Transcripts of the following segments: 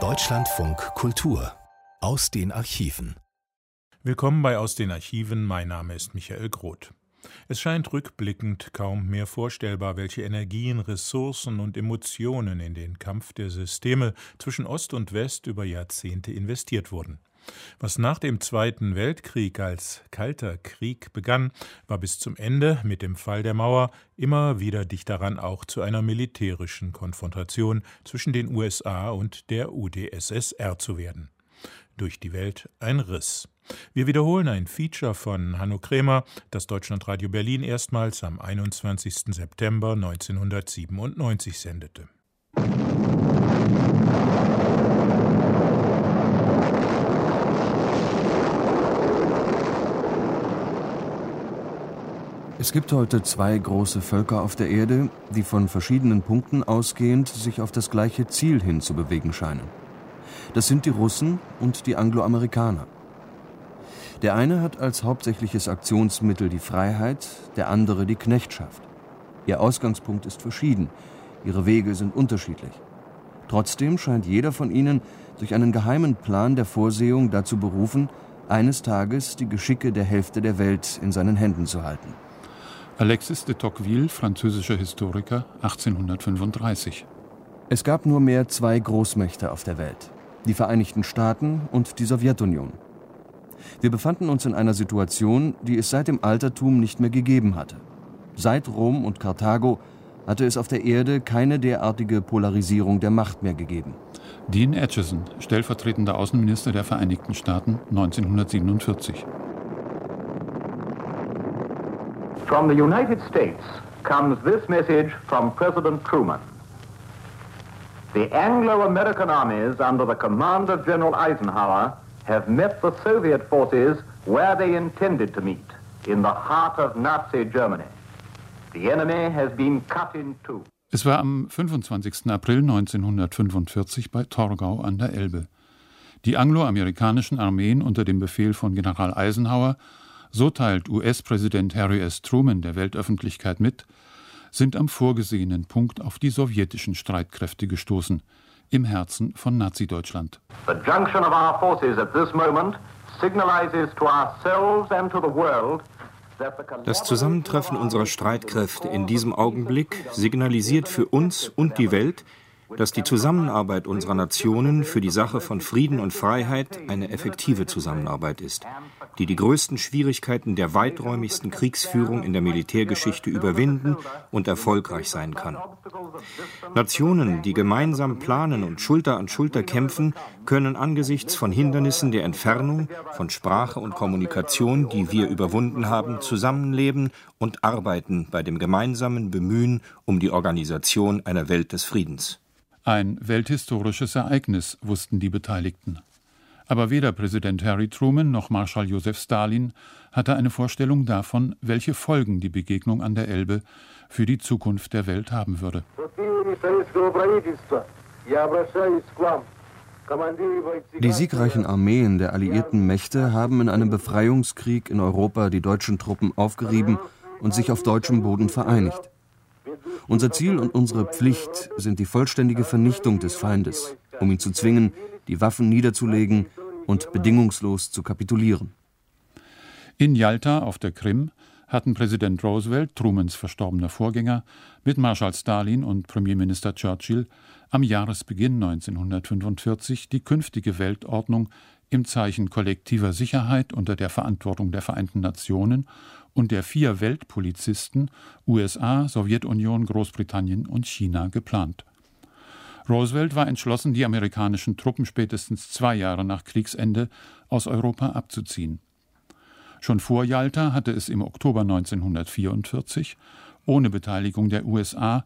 Deutschlandfunk Kultur aus den Archiven. Willkommen bei Aus den Archiven. Mein Name ist Michael Groth. Es scheint rückblickend kaum mehr vorstellbar, welche Energien, Ressourcen und Emotionen in den Kampf der Systeme zwischen Ost und West über Jahrzehnte investiert wurden. Was nach dem Zweiten Weltkrieg als Kalter Krieg begann, war bis zum Ende mit dem Fall der Mauer immer wieder dicht daran, auch zu einer militärischen Konfrontation zwischen den USA und der UdSSR zu werden. Durch die Welt ein Riss. Wir wiederholen ein Feature von Hanno Krämer, das Deutschlandradio Berlin erstmals am 21. September 1997 sendete. Es gibt heute zwei große Völker auf der Erde, die von verschiedenen Punkten ausgehend sich auf das gleiche Ziel hin zu bewegen scheinen. Das sind die Russen und die Angloamerikaner. Der eine hat als hauptsächliches Aktionsmittel die Freiheit, der andere die Knechtschaft. Ihr Ausgangspunkt ist verschieden, ihre Wege sind unterschiedlich. Trotzdem scheint jeder von ihnen durch einen geheimen Plan der Vorsehung dazu berufen, eines Tages die Geschicke der Hälfte der Welt in seinen Händen zu halten. Alexis de Tocqueville, französischer Historiker, 1835. Es gab nur mehr zwei Großmächte auf der Welt, die Vereinigten Staaten und die Sowjetunion. Wir befanden uns in einer Situation, die es seit dem Altertum nicht mehr gegeben hatte. Seit Rom und Karthago hatte es auf der Erde keine derartige Polarisierung der Macht mehr gegeben. Dean Acheson, stellvertretender Außenminister der Vereinigten Staaten 1947. From the United States comes this message from President Truman. The Anglo-American armies under the command of General Eisenhower have met the Soviet forces where they intended to meet, in the heart of Nazi Germany. The enemy has been cut in two. Es war am 25. April 1945 bei Torgau an der Elbe. Die angloamerikanischen Armeen unter dem Befehl von General Eisenhower so teilt US-Präsident Harry S. Truman der Weltöffentlichkeit mit, sind am vorgesehenen Punkt auf die sowjetischen Streitkräfte gestoßen, im Herzen von Nazi-Deutschland. The junction of our forces at this moment signalizes to ourselves and to the world das Zusammentreffen unserer Streitkräfte in diesem Augenblick signalisiert für uns und die Welt, dass die Zusammenarbeit unserer Nationen für die Sache von Frieden und Freiheit eine effektive Zusammenarbeit ist, die die größten Schwierigkeiten der weiträumigsten Kriegsführung in der Militärgeschichte überwinden und erfolgreich sein kann. Nationen, die gemeinsam planen und Schulter an Schulter kämpfen, können angesichts von Hindernissen der Entfernung, von Sprache und Kommunikation, die wir überwunden haben, zusammenleben und arbeiten bei dem gemeinsamen Bemühen um die Organisation einer Welt des Friedens. Ein welthistorisches Ereignis, wussten die Beteiligten. Aber weder Präsident Harry Truman noch Marschall Josef Stalin hatte eine Vorstellung davon, welche Folgen die Begegnung an der Elbe für die Zukunft der Welt haben würde. Die siegreichen Armeen der alliierten Mächte haben in einem Befreiungskrieg in Europa die deutschen Truppen aufgerieben und sich auf deutschem Boden vereinigt. Unser Ziel und unsere Pflicht sind die vollständige Vernichtung des Feindes, um ihn zu zwingen, die Waffen niederzulegen und bedingungslos zu kapitulieren. In Yalta auf der Krim hatten Präsident Roosevelt, Trumans verstorbener Vorgänger, mit Marschall Stalin und Premierminister Churchill am Jahresbeginn 1945 die künftige Weltordnung im Zeichen kollektiver Sicherheit unter der Verantwortung der Vereinten Nationen und der vier Weltpolizisten USA, Sowjetunion, Großbritannien und China geplant. Roosevelt war entschlossen, die amerikanischen Truppen spätestens zwei Jahre nach Kriegsende aus Europa abzuziehen. Schon vor Yalta hatte es im Oktober 1944, ohne Beteiligung der USA,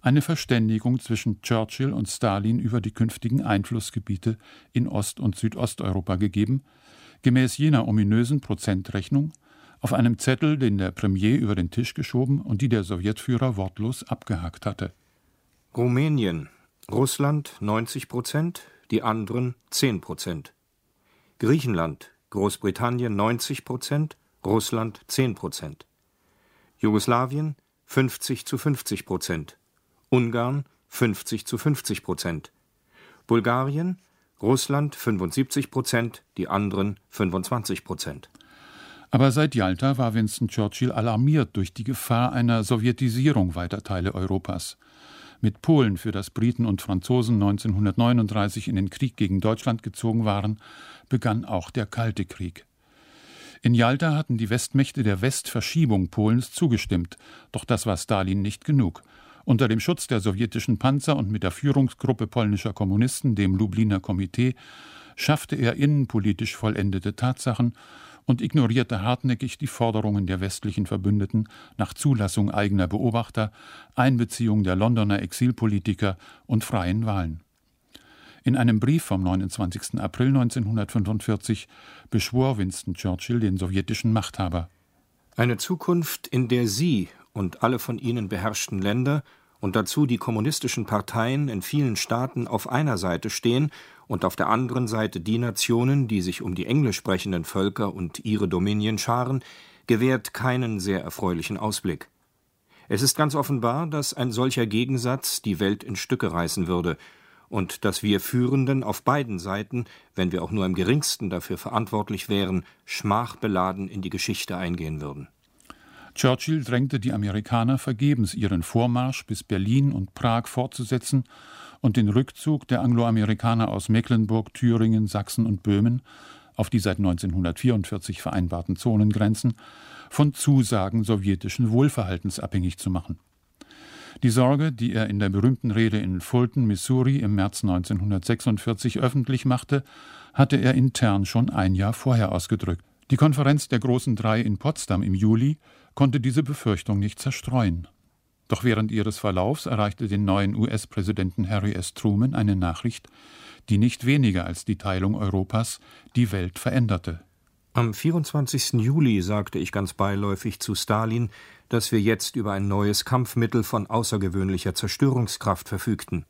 eine Verständigung zwischen Churchill und Stalin über die künftigen Einflussgebiete in Ost- und Südosteuropa gegeben, gemäß jener ominösen Prozentrechnung, auf einem Zettel, den der Premier über den Tisch geschoben und die der Sowjetführer wortlos abgehakt hatte. Rumänien, Russland 90 Prozent, die anderen 10 Prozent. Griechenland, Großbritannien 90 Prozent, Russland 10 Prozent. Jugoslawien 50 zu 50 Prozent. Ungarn 50 zu 50 Prozent. Bulgarien, Russland 75 Prozent, die anderen 25 Prozent. Aber seit Jalta war Winston Churchill alarmiert durch die Gefahr einer Sowjetisierung weiter Teile Europas. Mit Polen, für das Briten und Franzosen 1939 in den Krieg gegen Deutschland gezogen waren, begann auch der Kalte Krieg. In Jalta hatten die Westmächte der Westverschiebung Polens zugestimmt, doch das war Stalin nicht genug. Unter dem Schutz der sowjetischen Panzer und mit der Führungsgruppe polnischer Kommunisten, dem Lubliner Komitee, schaffte er innenpolitisch vollendete Tatsachen und ignorierte hartnäckig die Forderungen der westlichen Verbündeten nach Zulassung eigener Beobachter, Einbeziehung der Londoner Exilpolitiker und freien Wahlen. In einem Brief vom 29. April 1945 beschwor Winston Churchill den sowjetischen Machthaber. Eine Zukunft, in der Sie und alle von Ihnen beherrschten Länder und dazu die kommunistischen Parteien in vielen Staaten auf einer Seite stehen und auf der anderen Seite die Nationen, die sich um die englisch sprechenden Völker und ihre Dominien scharen, gewährt keinen sehr erfreulichen Ausblick. Es ist ganz offenbar, dass ein solcher Gegensatz die Welt in Stücke reißen würde und dass wir Führenden auf beiden Seiten, wenn wir auch nur im geringsten dafür verantwortlich wären, schmachbeladen in die Geschichte eingehen würden. Churchill drängte die Amerikaner vergebens, ihren Vormarsch bis Berlin und Prag fortzusetzen und den Rückzug der Angloamerikaner aus Mecklenburg, Thüringen, Sachsen und Böhmen auf die seit 1944 vereinbarten Zonengrenzen von Zusagen sowjetischen Wohlverhaltens abhängig zu machen. Die Sorge, die er in der berühmten Rede in Fulton, Missouri im März 1946 öffentlich machte, hatte er intern schon ein Jahr vorher ausgedrückt. Die Konferenz der Großen Drei in Potsdam im Juli konnte diese Befürchtung nicht zerstreuen. Doch während ihres Verlaufs erreichte den neuen US-Präsidenten Harry S. Truman eine Nachricht, die nicht weniger als die Teilung Europas die Welt veränderte. Am 24. Juli sagte ich ganz beiläufig zu Stalin, dass wir jetzt über ein neues Kampfmittel von außergewöhnlicher Zerstörungskraft verfügten.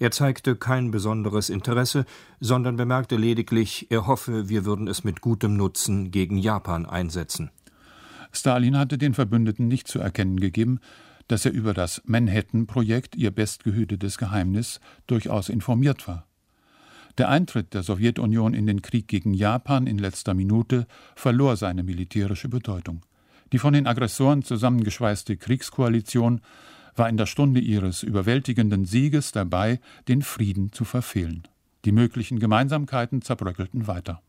Er zeigte kein besonderes Interesse, sondern bemerkte lediglich, er hoffe, wir würden es mit gutem Nutzen gegen Japan einsetzen. Stalin hatte den Verbündeten nicht zu erkennen gegeben, dass er über das Manhattan-Projekt, ihr bestgehütetes Geheimnis, durchaus informiert war. Der Eintritt der Sowjetunion in den Krieg gegen Japan in letzter Minute verlor seine militärische Bedeutung. Die von den Aggressoren zusammengeschweißte Kriegskoalition war in der Stunde ihres überwältigenden Sieges dabei, den Frieden zu verfehlen. Die möglichen Gemeinsamkeiten zerbröckelten weiter.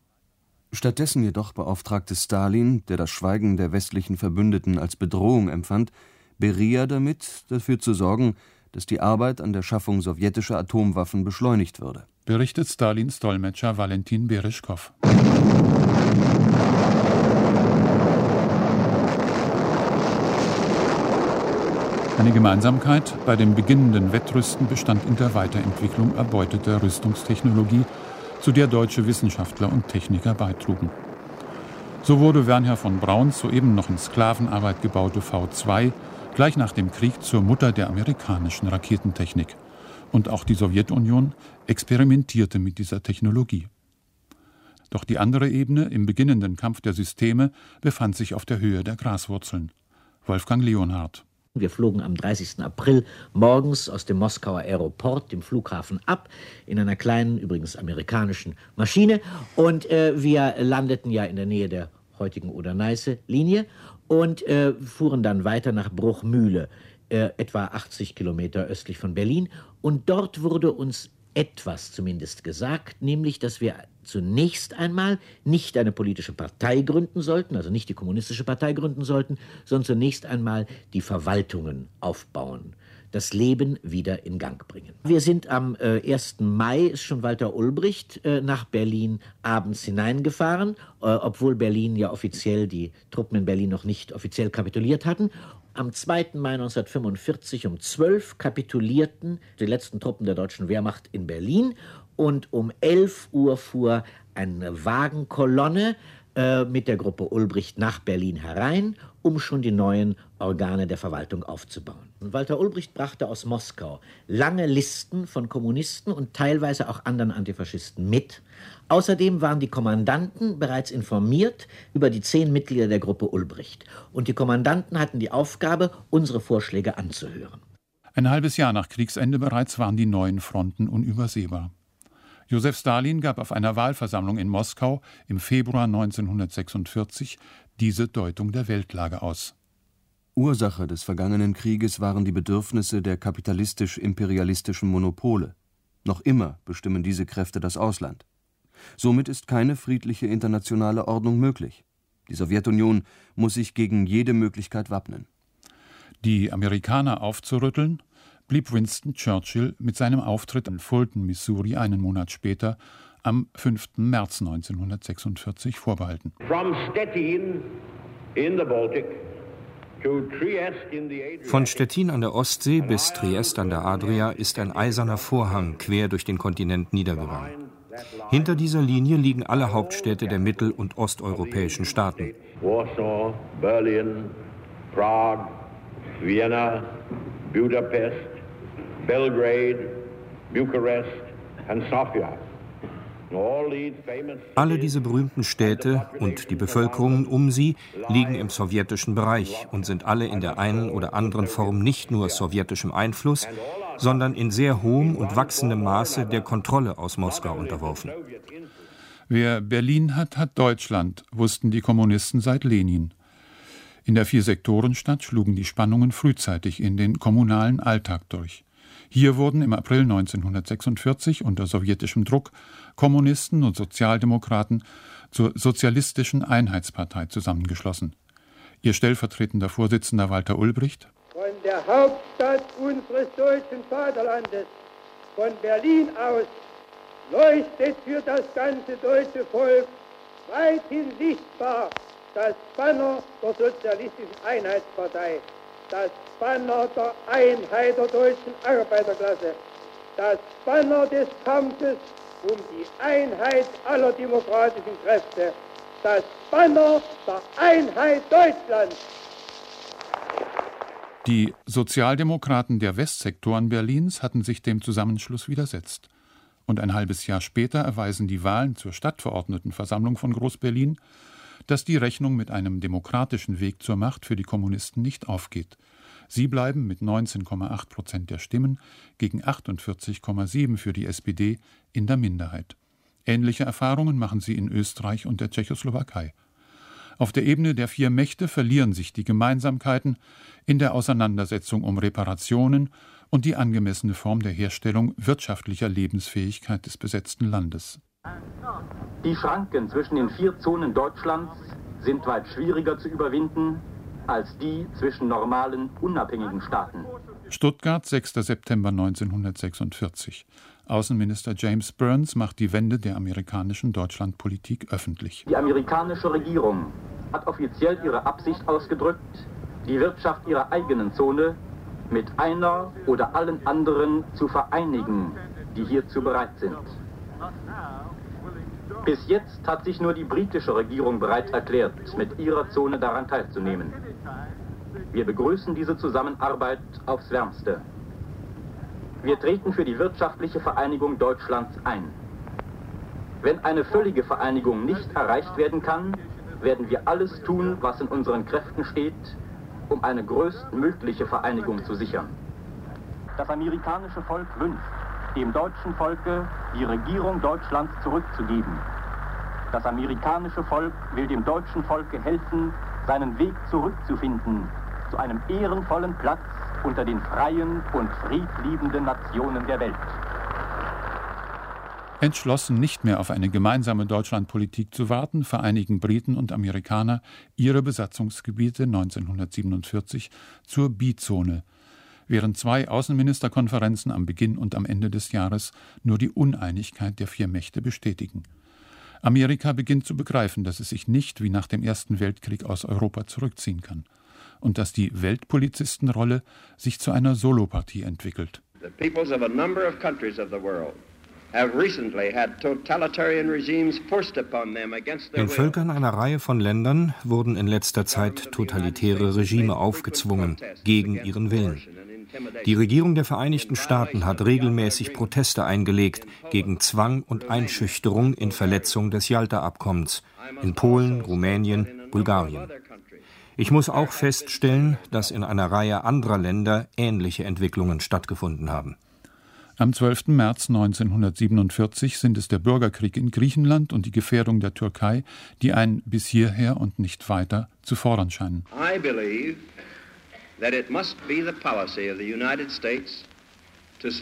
Stattdessen jedoch beauftragte Stalin, der das Schweigen der westlichen Verbündeten als Bedrohung empfand, Beria damit, dafür zu sorgen, dass die Arbeit an der Schaffung sowjetischer Atomwaffen beschleunigt würde. Berichtet Stalins Dolmetscher Valentin Bereschkow. Eine Gemeinsamkeit bei dem beginnenden Wettrüsten bestand in der Weiterentwicklung erbeuteter Rüstungstechnologie, zu der deutsche Wissenschaftler und Techniker beitrugen. So wurde Wernher von Brauns soeben noch in Sklavenarbeit gebaute V2 gleich nach dem Krieg zur Mutter der amerikanischen Raketentechnik. Und auch die Sowjetunion experimentierte mit dieser Technologie. Doch die andere Ebene im beginnenden Kampf der Systeme befand sich auf der Höhe der Graswurzeln. Wolfgang Leonhardt. Wir flogen am 30. April morgens aus dem Moskauer Aeroport, dem Flughafen, ab, in einer kleinen, übrigens amerikanischen Maschine. Und äh, wir landeten ja in der Nähe der heutigen Oder-Neiße-Linie und äh, fuhren dann weiter nach Bruchmühle, äh, etwa 80 Kilometer östlich von Berlin. Und dort wurde uns etwas zumindest gesagt, nämlich, dass wir zunächst einmal nicht eine politische Partei gründen sollten, also nicht die kommunistische Partei gründen sollten, sondern zunächst einmal die Verwaltungen aufbauen das Leben wieder in Gang bringen. Wir sind am äh, 1. Mai, ist schon Walter Ulbricht, äh, nach Berlin abends hineingefahren, äh, obwohl Berlin ja offiziell, die Truppen in Berlin noch nicht offiziell kapituliert hatten. Am 2. Mai 1945 um 12 kapitulierten die letzten Truppen der deutschen Wehrmacht in Berlin und um 11 Uhr fuhr eine Wagenkolonne äh, mit der Gruppe Ulbricht nach Berlin herein, um schon die neuen Organe der Verwaltung aufzubauen. Und Walter Ulbricht brachte aus Moskau lange Listen von Kommunisten und teilweise auch anderen Antifaschisten mit. Außerdem waren die Kommandanten bereits informiert über die zehn Mitglieder der Gruppe Ulbricht. Und die Kommandanten hatten die Aufgabe, unsere Vorschläge anzuhören. Ein halbes Jahr nach Kriegsende bereits waren die neuen Fronten unübersehbar. Josef Stalin gab auf einer Wahlversammlung in Moskau im Februar 1946 diese Deutung der Weltlage aus. Ursache des vergangenen Krieges waren die Bedürfnisse der kapitalistisch-imperialistischen Monopole. Noch immer bestimmen diese Kräfte das Ausland. Somit ist keine friedliche internationale Ordnung möglich. Die Sowjetunion muss sich gegen jede Möglichkeit wappnen. Die Amerikaner aufzurütteln, blieb Winston Churchill mit seinem Auftritt in Fulton, Missouri, einen Monat später, am 5. März 1946 vorbehalten. From Stettin in the Baltic von Stettin an der Ostsee bis Triest an der Adria ist ein eiserner Vorhang quer durch den Kontinent niedergegangen. Hinter dieser Linie liegen alle Hauptstädte der mittel- und osteuropäischen Staaten. Warsaw, Berlin, Prague, Vienna, Budapest, Belgrade, Bukarest und Sofia. Alle diese berühmten Städte und die Bevölkerungen um sie liegen im sowjetischen Bereich und sind alle in der einen oder anderen Form nicht nur sowjetischem Einfluss, sondern in sehr hohem und wachsendem Maße der Kontrolle aus Moskau unterworfen. Wer Berlin hat, hat Deutschland, wussten die Kommunisten seit Lenin. In der Vier-Sektoren-Stadt schlugen die Spannungen frühzeitig in den kommunalen Alltag durch. Hier wurden im April 1946 unter sowjetischem Druck Kommunisten und Sozialdemokraten zur Sozialistischen Einheitspartei zusammengeschlossen. Ihr stellvertretender Vorsitzender Walter Ulbricht Von der Hauptstadt unseres deutschen Vaterlandes, von Berlin aus, leuchtet für das ganze deutsche Volk weithin sichtbar das Banner der Sozialistischen Einheitspartei, das Banner der Einheit der deutschen Arbeiterklasse, das Banner des Kampfes um die Einheit aller demokratischen Kräfte, das Banner der Einheit Deutschlands. Die Sozialdemokraten der Westsektoren Berlins hatten sich dem Zusammenschluss widersetzt. Und ein halbes Jahr später erweisen die Wahlen zur Stadtverordnetenversammlung von Groß-Berlin, dass die Rechnung mit einem demokratischen Weg zur Macht für die Kommunisten nicht aufgeht. Sie bleiben mit 19,8 Prozent der Stimmen gegen 48,7 für die SPD in der Minderheit. Ähnliche Erfahrungen machen sie in Österreich und der Tschechoslowakei. Auf der Ebene der vier Mächte verlieren sich die Gemeinsamkeiten in der Auseinandersetzung um Reparationen und die angemessene Form der Herstellung wirtschaftlicher Lebensfähigkeit des besetzten Landes. Die Schranken zwischen den vier Zonen Deutschlands sind weit schwieriger zu überwinden als die zwischen normalen, unabhängigen Staaten. Stuttgart, 6. September 1946. Außenminister James Burns macht die Wende der amerikanischen Deutschlandpolitik öffentlich. Die amerikanische Regierung hat offiziell ihre Absicht ausgedrückt, die Wirtschaft ihrer eigenen Zone mit einer oder allen anderen zu vereinigen, die hierzu bereit sind. Bis jetzt hat sich nur die britische Regierung bereit erklärt, mit ihrer Zone daran teilzunehmen. Wir begrüßen diese Zusammenarbeit aufs Wärmste. Wir treten für die wirtschaftliche Vereinigung Deutschlands ein. Wenn eine völlige Vereinigung nicht erreicht werden kann, werden wir alles tun, was in unseren Kräften steht, um eine größtmögliche Vereinigung zu sichern. Das amerikanische Volk wünscht, dem deutschen Volke die Regierung Deutschlands zurückzugeben. Das amerikanische Volk will dem deutschen Volke helfen, seinen Weg zurückzufinden zu einem ehrenvollen Platz unter den freien und friedliebenden Nationen der Welt. Entschlossen, nicht mehr auf eine gemeinsame Deutschlandpolitik zu warten, vereinigen Briten und Amerikaner ihre Besatzungsgebiete 1947 zur Bizone, während zwei Außenministerkonferenzen am Beginn und am Ende des Jahres nur die Uneinigkeit der vier Mächte bestätigen. Amerika beginnt zu begreifen, dass es sich nicht wie nach dem Ersten Weltkrieg aus Europa zurückziehen kann und dass die Weltpolizistenrolle sich zu einer Solopartie entwickelt. The peoples of a number of countries of the world den Völkern einer Reihe von Ländern wurden in letzter Zeit totalitäre Regime aufgezwungen, gegen ihren Willen. Die Regierung der Vereinigten Staaten hat regelmäßig Proteste eingelegt gegen Zwang und Einschüchterung in Verletzung des Jalta-Abkommens in Polen, Rumänien, Bulgarien. Ich muss auch feststellen, dass in einer Reihe anderer Länder ähnliche Entwicklungen stattgefunden haben. Am 12. März 1947 sind es der Bürgerkrieg in Griechenland und die Gefährdung der Türkei, die ein bis hierher und nicht weiter zu fordern scheinen. I believe that it must be the policy of the United States ich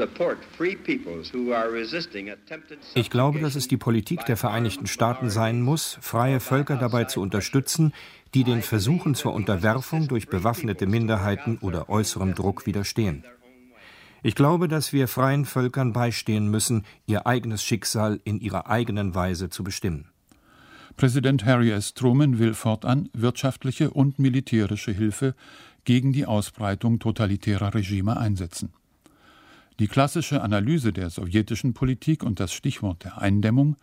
glaube, dass es die Politik der Vereinigten Staaten sein muss, freie Völker dabei zu unterstützen, die den Versuchen zur Unterwerfung durch bewaffnete Minderheiten oder äußerem Druck widerstehen. Ich glaube, dass wir freien Völkern beistehen müssen, ihr eigenes Schicksal in ihrer eigenen Weise zu bestimmen. Präsident Harry S. Truman will fortan wirtschaftliche und militärische Hilfe gegen die Ausbreitung totalitärer Regime einsetzen. Die klassische Analyse der sowjetischen Politik und das Stichwort der Eindämmung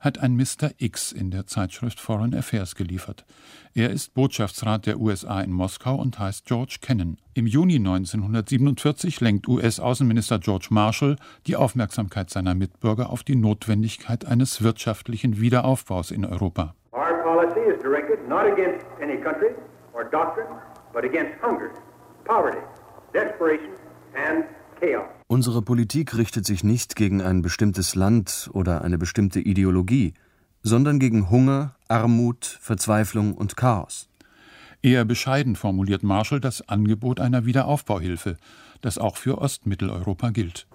hat ein Mr. X in der Zeitschrift Foreign Affairs geliefert. Er ist Botschaftsrat der USA in Moskau und heißt George Kennan. Im Juni 1947 lenkt US-Außenminister George Marshall die Aufmerksamkeit seiner Mitbürger auf die Notwendigkeit eines wirtschaftlichen Wiederaufbaus in Europa. Our policy is directed not against any country or doctrine, but against hunger, poverty, desperation and chaos. Unsere Politik richtet sich nicht gegen ein bestimmtes Land oder eine bestimmte Ideologie, sondern gegen Hunger, Armut, Verzweiflung und Chaos. Eher bescheiden formuliert Marshall das Angebot einer Wiederaufbauhilfe, das auch für Ostmitteleuropa gilt.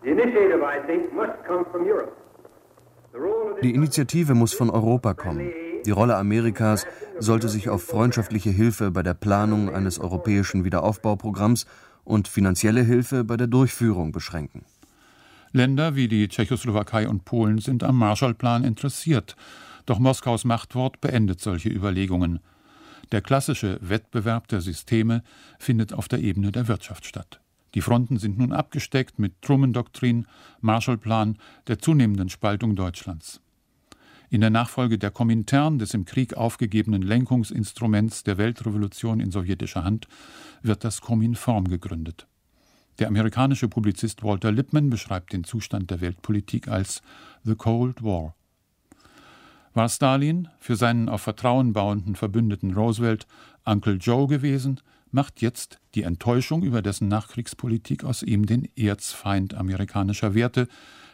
Die Initiative muss von Europa kommen. Die Rolle Amerikas sollte sich auf freundschaftliche Hilfe bei der Planung eines europäischen Wiederaufbauprogramms und finanzielle Hilfe bei der Durchführung beschränken. Länder wie die Tschechoslowakei und Polen sind am Marshallplan interessiert, doch Moskaus Machtwort beendet solche Überlegungen. Der klassische Wettbewerb der Systeme findet auf der Ebene der Wirtschaft statt. Die Fronten sind nun abgesteckt mit Truman-Doktrin, Marshallplan, der zunehmenden Spaltung Deutschlands. In der Nachfolge der Komintern, des im Krieg aufgegebenen Lenkungsinstruments der Weltrevolution in sowjetischer Hand, wird das Kominform gegründet. Der amerikanische Publizist Walter Lippmann beschreibt den Zustand der Weltpolitik als The Cold War. War Stalin für seinen auf Vertrauen bauenden Verbündeten Roosevelt Uncle Joe gewesen, macht jetzt die Enttäuschung über dessen Nachkriegspolitik aus ihm den Erzfeind amerikanischer Werte,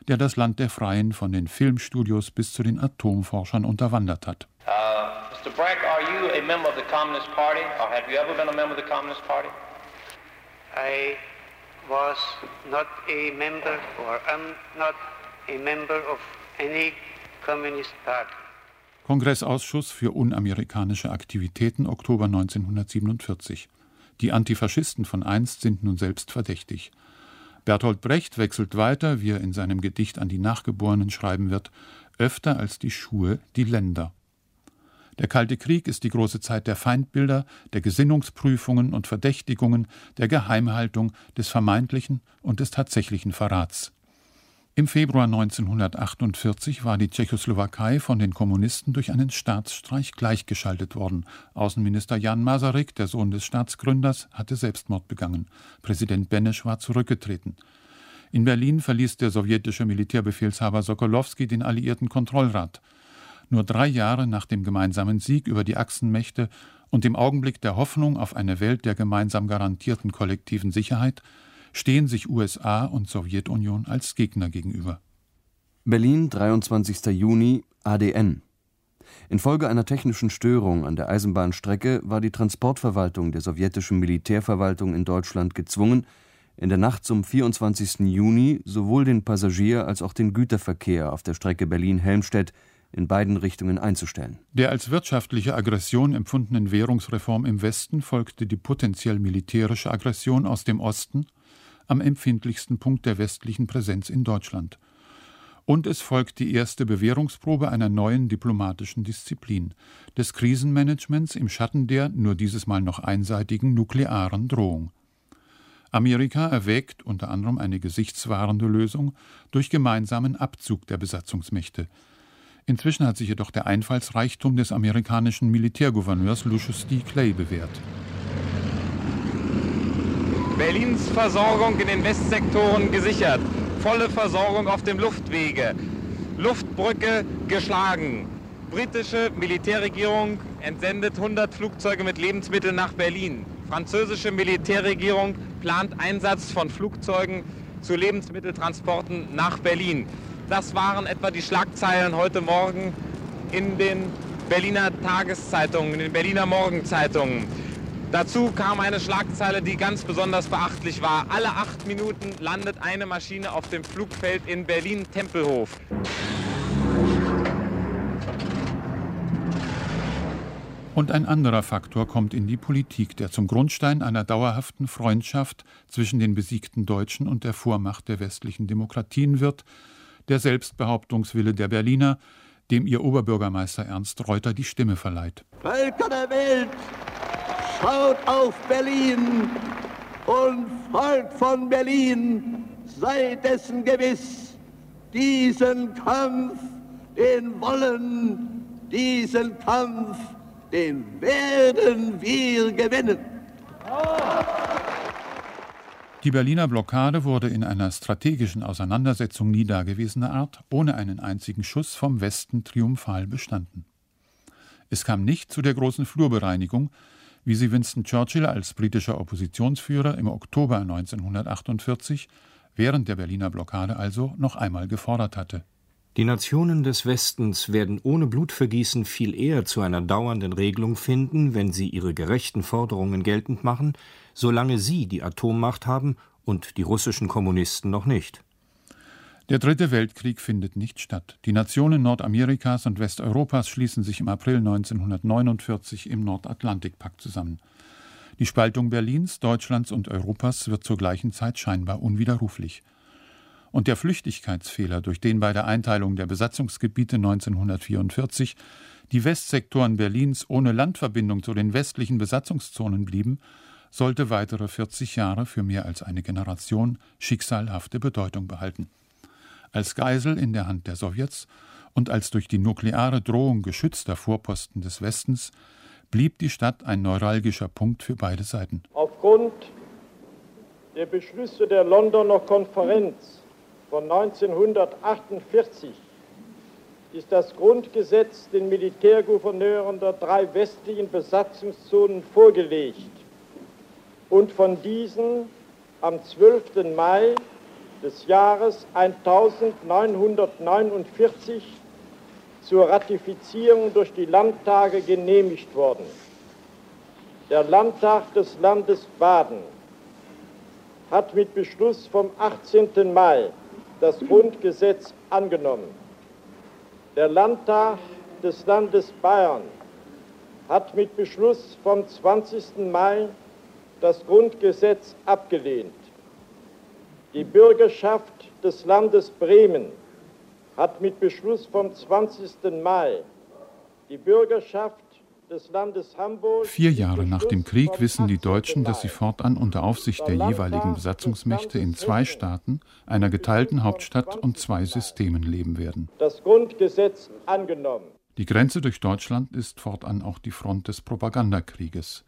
der das Land der Freien von den Filmstudios bis zu den Atomforschern unterwandert hat. Uh, Mr. Bragg, are you a member of the Communist Party or have you ever been a member of the Communist Party? I was not a member or am not a member of any Communist Party. Kongressausschuss für unamerikanische Aktivitäten Oktober 1947. Die Antifaschisten von einst sind nun selbst verdächtig. Bertolt Brecht wechselt weiter, wie er in seinem Gedicht an die Nachgeborenen schreiben wird, öfter als die Schuhe die Länder. Der Kalte Krieg ist die große Zeit der Feindbilder, der Gesinnungsprüfungen und Verdächtigungen, der Geheimhaltung, des vermeintlichen und des tatsächlichen Verrats. Im Februar 1948 war die Tschechoslowakei von den Kommunisten durch einen Staatsstreich gleichgeschaltet worden. Außenminister Jan Masaryk, der Sohn des Staatsgründers, hatte Selbstmord begangen. Präsident Benesch war zurückgetreten. In Berlin verließ der sowjetische Militärbefehlshaber Sokolowski den alliierten Kontrollrat. Nur drei Jahre nach dem gemeinsamen Sieg über die Achsenmächte und dem Augenblick der Hoffnung auf eine Welt der gemeinsam garantierten kollektiven Sicherheit stehen sich USA und Sowjetunion als Gegner gegenüber. Berlin, 23. Juni, ADN. Infolge einer technischen Störung an der Eisenbahnstrecke war die Transportverwaltung der sowjetischen Militärverwaltung in Deutschland gezwungen, in der Nacht zum 24. Juni sowohl den Passagier- als auch den Güterverkehr auf der Strecke Berlin-Helmstedt in beiden Richtungen einzustellen. Der als wirtschaftliche Aggression empfundenen Währungsreform im Westen folgte die potenziell militärische Aggression aus dem Osten am empfindlichsten Punkt der westlichen Präsenz in Deutschland. Und es folgt die erste Bewährungsprobe einer neuen diplomatischen Disziplin, des Krisenmanagements im Schatten der, nur dieses Mal noch einseitigen, nuklearen Drohung. Amerika erwägt unter anderem eine gesichtswahrende Lösung durch gemeinsamen Abzug der Besatzungsmächte. Inzwischen hat sich jedoch der Einfallsreichtum des amerikanischen Militärgouverneurs Lucius D. Clay bewährt. Berlins Versorgung in den Westsektoren gesichert. Volle Versorgung auf dem Luftwege. Luftbrücke geschlagen. Britische Militärregierung entsendet 100 Flugzeuge mit Lebensmitteln nach Berlin. Französische Militärregierung plant Einsatz von Flugzeugen zu Lebensmitteltransporten nach Berlin. Das waren etwa die Schlagzeilen heute Morgen in den Berliner Tageszeitungen, in den Berliner Morgenzeitungen. Dazu kam eine Schlagzeile, die ganz besonders beachtlich war. Alle acht Minuten landet eine Maschine auf dem Flugfeld in Berlin-Tempelhof. Und ein anderer Faktor kommt in die Politik, der zum Grundstein einer dauerhaften Freundschaft zwischen den besiegten Deutschen und der Vormacht der westlichen Demokratien wird, der Selbstbehauptungswille der Berliner, dem ihr Oberbürgermeister Ernst Reuter die Stimme verleiht. Völker der Welt, schaut auf Berlin und Volk von Berlin, sei dessen gewiss, diesen Kampf, den wollen, diesen Kampf, den werden wir gewinnen. Die Berliner Blockade wurde in einer strategischen Auseinandersetzung nie dagewesener Art ohne einen einzigen Schuss vom Westen triumphal bestanden. Es kam nicht zu der großen Flurbereinigung, wie sie Winston Churchill als britischer Oppositionsführer im Oktober 1948 während der Berliner Blockade also noch einmal gefordert hatte. Die Nationen des Westens werden ohne Blutvergießen viel eher zu einer dauernden Regelung finden, wenn sie ihre gerechten Forderungen geltend machen, solange sie die Atommacht haben und die russischen Kommunisten noch nicht. Der Dritte Weltkrieg findet nicht statt. Die Nationen Nordamerikas und Westeuropas schließen sich im April 1949 im Nordatlantikpakt zusammen. Die Spaltung Berlins, Deutschlands und Europas wird zur gleichen Zeit scheinbar unwiderruflich und der Flüchtigkeitsfehler, durch den bei der Einteilung der Besatzungsgebiete 1944 die Westsektoren Berlins ohne Landverbindung zu den westlichen Besatzungszonen blieben, sollte weitere 40 Jahre für mehr als eine Generation schicksalhafte Bedeutung behalten. Als Geisel in der Hand der Sowjets und als durch die nukleare Drohung geschützter Vorposten des Westens blieb die Stadt ein neuralgischer Punkt für beide Seiten. Aufgrund der Beschlüsse der Londoner Konferenz von 1948 ist das Grundgesetz den Militärgouverneuren der drei westlichen Besatzungszonen vorgelegt und von diesen am 12. Mai des Jahres 1949 zur Ratifizierung durch die Landtage genehmigt worden. Der Landtag des Landes Baden hat mit Beschluss vom 18. Mai das Grundgesetz angenommen. Der Landtag des Landes Bayern hat mit Beschluss vom 20. Mai das Grundgesetz abgelehnt. Die Bürgerschaft des Landes Bremen hat mit Beschluss vom 20. Mai die Bürgerschaft Vier Jahre nach dem Krieg wissen die Deutschen, dass sie fortan unter Aufsicht der jeweiligen Besatzungsmächte in zwei Staaten, einer geteilten Hauptstadt und zwei Systemen leben werden. Das Grundgesetz angenommen. Die Grenze durch Deutschland ist fortan auch die Front des Propagandakrieges,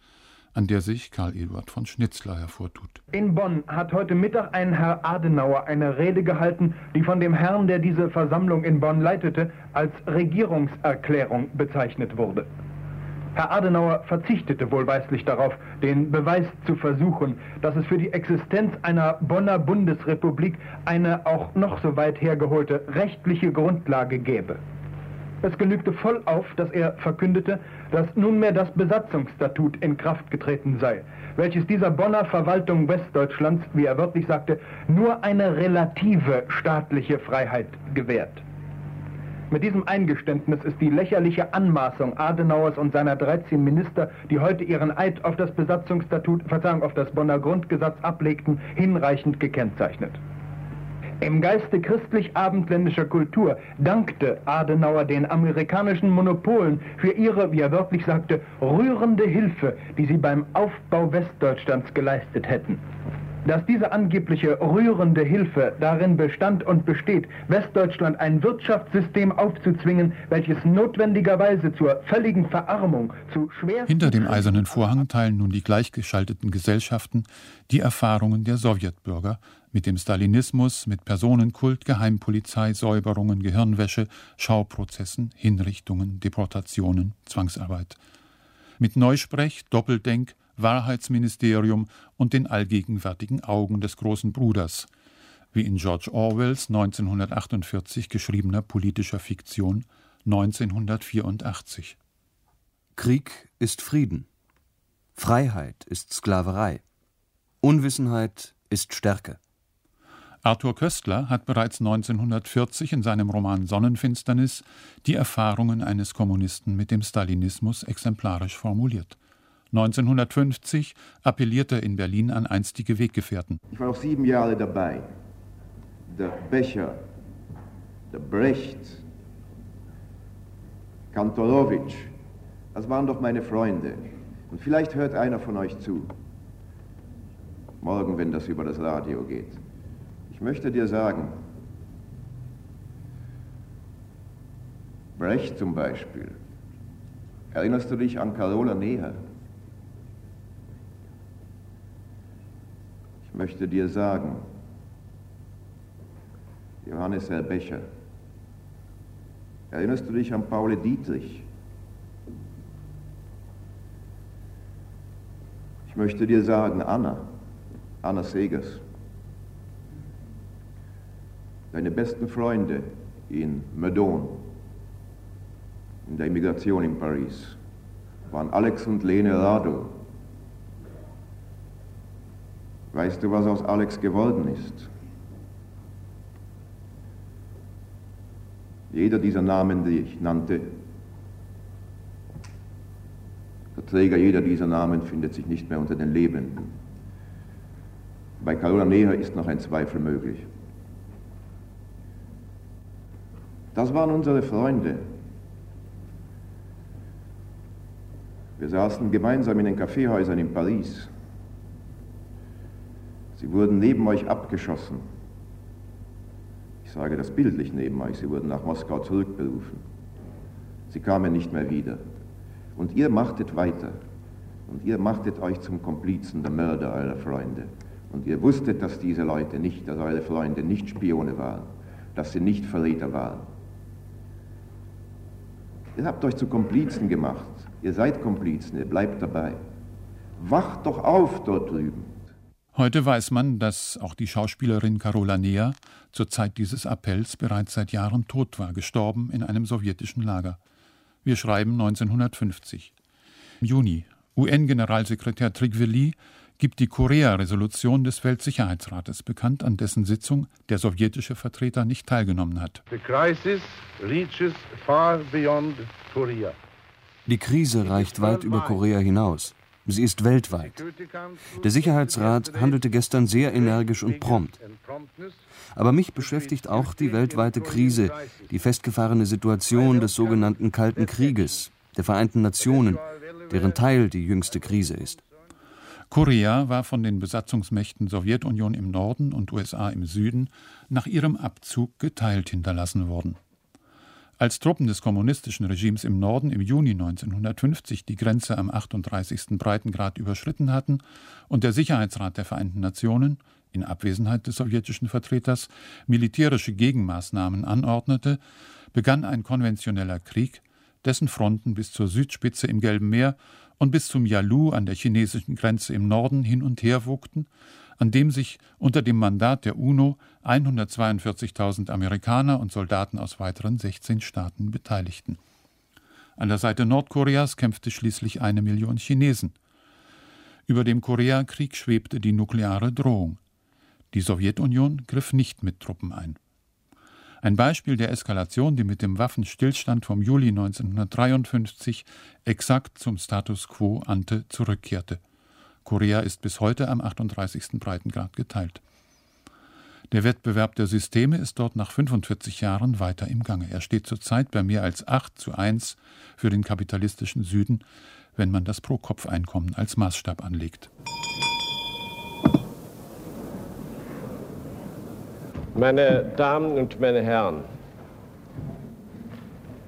an der sich Karl Eduard von Schnitzler hervortut. In Bonn hat heute Mittag ein Herr Adenauer eine Rede gehalten, die von dem Herrn, der diese Versammlung in Bonn leitete, als Regierungserklärung bezeichnet wurde. Herr Adenauer verzichtete wohlweislich darauf, den Beweis zu versuchen, dass es für die Existenz einer Bonner Bundesrepublik eine auch noch so weit hergeholte rechtliche Grundlage gäbe. Es genügte voll auf, dass er verkündete, dass nunmehr das Besatzungsstatut in Kraft getreten sei, welches dieser Bonner Verwaltung Westdeutschlands, wie er wörtlich sagte, nur eine relative staatliche Freiheit gewährt. Mit diesem Eingeständnis ist die lächerliche Anmaßung Adenauers und seiner 13 Minister, die heute ihren Eid auf das Besatzungsstatut, Verzeihung, auf das Bonner Grundgesetz ablegten, hinreichend gekennzeichnet. Im Geiste christlich-abendländischer Kultur dankte Adenauer den amerikanischen Monopolen für ihre, wie er wörtlich sagte, rührende Hilfe, die sie beim Aufbau Westdeutschlands geleistet hätten dass diese angebliche rührende Hilfe darin bestand und besteht, Westdeutschland ein Wirtschaftssystem aufzuzwingen, welches notwendigerweise zur völligen Verarmung, zu schwer. Hinter dem eisernen Vorhang teilen nun die gleichgeschalteten Gesellschaften die Erfahrungen der Sowjetbürger Mit dem Stalinismus, mit Personenkult, Geheimpolizei, Säuberungen, Gehirnwäsche, Schauprozessen, Hinrichtungen, Deportationen, Zwangsarbeit. Mit Neusprech, Doppeldenk, Wahrheitsministerium und den allgegenwärtigen Augen des großen Bruders, wie in George Orwells 1948 geschriebener politischer Fiktion 1984. Krieg ist Frieden. Freiheit ist Sklaverei. Unwissenheit ist Stärke. Arthur Köstler hat bereits 1940 in seinem Roman Sonnenfinsternis die Erfahrungen eines Kommunisten mit dem Stalinismus exemplarisch formuliert. 1950 appellierte er in Berlin an einstige Weggefährten. Ich war noch sieben Jahre dabei. Der Becher, der Brecht, Kantorowitsch, das waren doch meine Freunde. Und vielleicht hört einer von euch zu. Morgen, wenn das über das Radio geht. Ich möchte dir sagen, Brecht zum Beispiel, erinnerst du dich an Carola Neher? Ich möchte dir sagen, Johannes Herr Becher, erinnerst du dich an Paul Dietrich? Ich möchte dir sagen, Anna, Anna Segers, deine besten Freunde in Meudon, in der Immigration in Paris, waren Alex und Lene Rado. Weißt du, was aus Alex geworden ist? Jeder dieser Namen, die ich nannte, der Träger jeder dieser Namen findet sich nicht mehr unter den Lebenden. Bei Carola Neher ist noch ein Zweifel möglich. Das waren unsere Freunde. Wir saßen gemeinsam in den Kaffeehäusern in Paris. Sie wurden neben euch abgeschossen. Ich sage das bildlich neben euch. Sie wurden nach Moskau zurückberufen. Sie kamen nicht mehr wieder. Und ihr machtet weiter. Und ihr machtet euch zum Komplizen der Mörder eurer Freunde. Und ihr wusstet, dass diese Leute nicht, dass eure Freunde nicht Spione waren, dass sie nicht Verräter waren. Ihr habt euch zu Komplizen gemacht. Ihr seid Komplizen, ihr bleibt dabei. Wacht doch auf dort drüben. Heute weiß man, dass auch die Schauspielerin Carola Nea zur Zeit dieses Appells bereits seit Jahren tot war, gestorben in einem sowjetischen Lager. Wir schreiben 1950. Im Juni. UN-Generalsekretär Trigveli gibt die Korea-Resolution des Weltsicherheitsrates bekannt, an dessen Sitzung der sowjetische Vertreter nicht teilgenommen hat. Die Krise reicht weit über Korea hinaus. Sie ist weltweit. Der Sicherheitsrat handelte gestern sehr energisch und prompt. Aber mich beschäftigt auch die weltweite Krise, die festgefahrene Situation des sogenannten Kalten Krieges, der Vereinten Nationen, deren Teil die jüngste Krise ist. Korea war von den Besatzungsmächten Sowjetunion im Norden und USA im Süden nach ihrem Abzug geteilt hinterlassen worden. Als Truppen des kommunistischen Regimes im Norden im Juni 1950 die Grenze am 38. Breitengrad überschritten hatten und der Sicherheitsrat der Vereinten Nationen in Abwesenheit des sowjetischen Vertreters militärische Gegenmaßnahmen anordnete, begann ein konventioneller Krieg, dessen Fronten bis zur Südspitze im Gelben Meer und bis zum Yalu an der chinesischen Grenze im Norden hin und her wogten, an dem sich unter dem Mandat der UNO 142.000 Amerikaner und Soldaten aus weiteren 16 Staaten beteiligten. An der Seite Nordkoreas kämpfte schließlich eine Million Chinesen. Über dem Koreakrieg schwebte die nukleare Drohung. Die Sowjetunion griff nicht mit Truppen ein. Ein Beispiel der Eskalation, die mit dem Waffenstillstand vom Juli 1953 exakt zum Status quo ante zurückkehrte. Korea ist bis heute am 38. Breitengrad geteilt. Der Wettbewerb der Systeme ist dort nach 45 Jahren weiter im Gange. Er steht zurzeit bei mehr als 8 zu 1 für den kapitalistischen Süden, wenn man das Pro-Kopf-Einkommen als Maßstab anlegt. Meine Damen und meine Herren,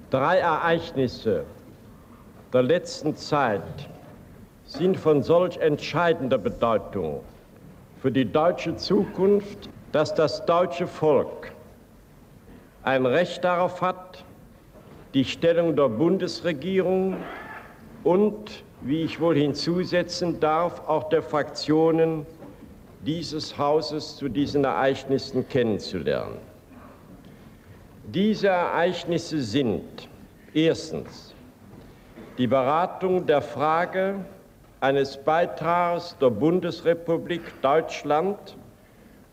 drei Ereignisse der letzten Zeit sind von solch entscheidender Bedeutung für die deutsche Zukunft dass das deutsche Volk ein Recht darauf hat, die Stellung der Bundesregierung und, wie ich wohl hinzusetzen darf, auch der Fraktionen dieses Hauses zu diesen Ereignissen kennenzulernen. Diese Ereignisse sind erstens die Beratung der Frage eines Beitrags der Bundesrepublik Deutschland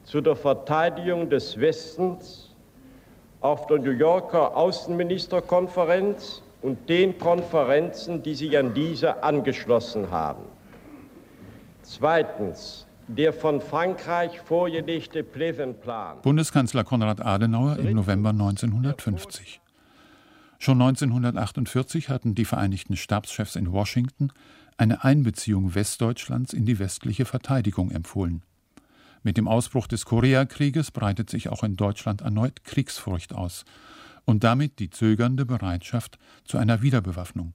zu der Verteidigung des Westens auf der New Yorker Außenministerkonferenz und den Konferenzen, die sich an diese angeschlossen haben. Zweitens der von Frankreich vorgelegte Plevenplan. Bundeskanzler Konrad Adenauer im November 1950. Schon 1948 hatten die Vereinigten Stabschefs in Washington eine Einbeziehung Westdeutschlands in die westliche Verteidigung empfohlen. Mit dem Ausbruch des Koreakrieges breitet sich auch in Deutschland erneut Kriegsfurcht aus und damit die zögernde Bereitschaft zu einer Wiederbewaffnung.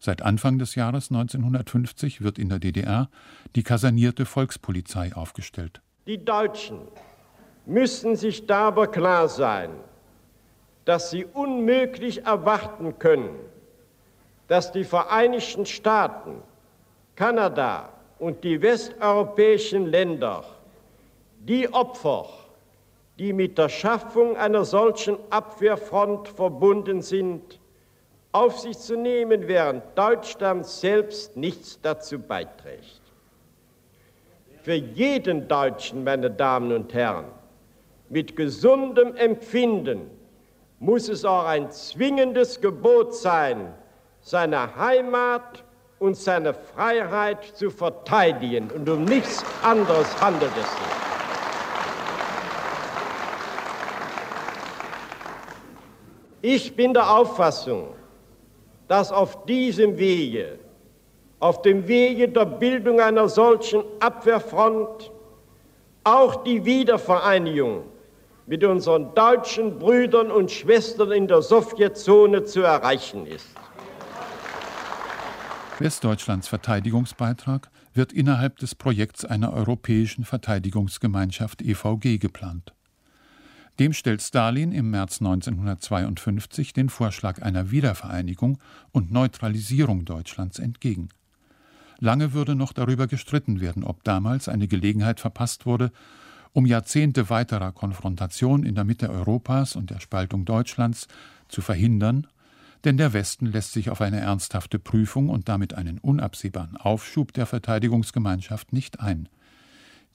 Seit Anfang des Jahres 1950 wird in der DDR die kasernierte Volkspolizei aufgestellt. Die Deutschen müssen sich darüber klar sein, dass sie unmöglich erwarten können, dass die Vereinigten Staaten, Kanada und die westeuropäischen Länder die Opfer, die mit der Schaffung einer solchen Abwehrfront verbunden sind, auf sich zu nehmen, während Deutschland selbst nichts dazu beiträgt. Für jeden Deutschen, meine Damen und Herren, mit gesundem Empfinden muss es auch ein zwingendes Gebot sein, seine Heimat und seine Freiheit zu verteidigen. Und um nichts anderes handelt es sich. Ich bin der Auffassung, dass auf diesem Wege, auf dem Wege der Bildung einer solchen Abwehrfront, auch die Wiedervereinigung mit unseren deutschen Brüdern und Schwestern in der Sowjetzone zu erreichen ist. Westdeutschlands Verteidigungsbeitrag wird innerhalb des Projekts einer europäischen Verteidigungsgemeinschaft EVG geplant. Dem stellt Stalin im März 1952 den Vorschlag einer Wiedervereinigung und Neutralisierung Deutschlands entgegen. Lange würde noch darüber gestritten werden, ob damals eine Gelegenheit verpasst wurde, um Jahrzehnte weiterer Konfrontation in der Mitte Europas und der Spaltung Deutschlands zu verhindern, denn der Westen lässt sich auf eine ernsthafte Prüfung und damit einen unabsehbaren Aufschub der Verteidigungsgemeinschaft nicht ein.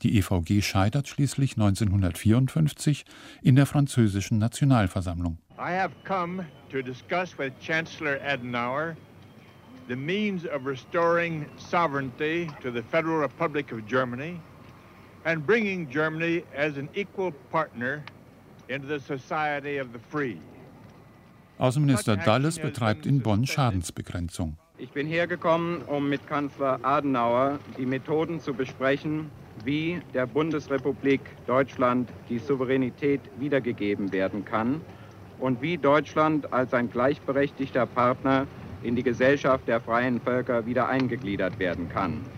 Die EVG scheitert schließlich 1954 in der französischen Nationalversammlung. I have come to discuss with Chancellor Adenauer the means of restoring sovereignty to the Federal Republic of Germany and bringing Germany as an equal partner into the society of the free. Außenminister Dulles betreibt in Bonn Schadensbegrenzung. Ich bin hergekommen, um mit Kanzler Adenauer die Methoden zu besprechen, wie der Bundesrepublik Deutschland die Souveränität wiedergegeben werden kann und wie Deutschland als ein gleichberechtigter Partner in die Gesellschaft der freien Völker wieder eingegliedert werden kann.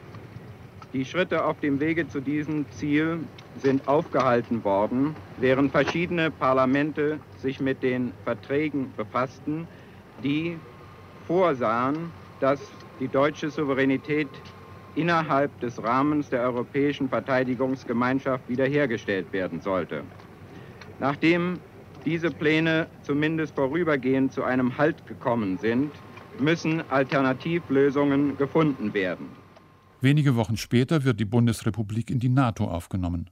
Die Schritte auf dem Wege zu diesem Ziel sind aufgehalten worden, während verschiedene Parlamente sich mit den Verträgen befassten, die vorsahen, dass die deutsche Souveränität innerhalb des Rahmens der Europäischen Verteidigungsgemeinschaft wiederhergestellt werden sollte. Nachdem diese Pläne zumindest vorübergehend zu einem Halt gekommen sind, müssen Alternativlösungen gefunden werden. Wenige Wochen später wird die Bundesrepublik in die NATO aufgenommen.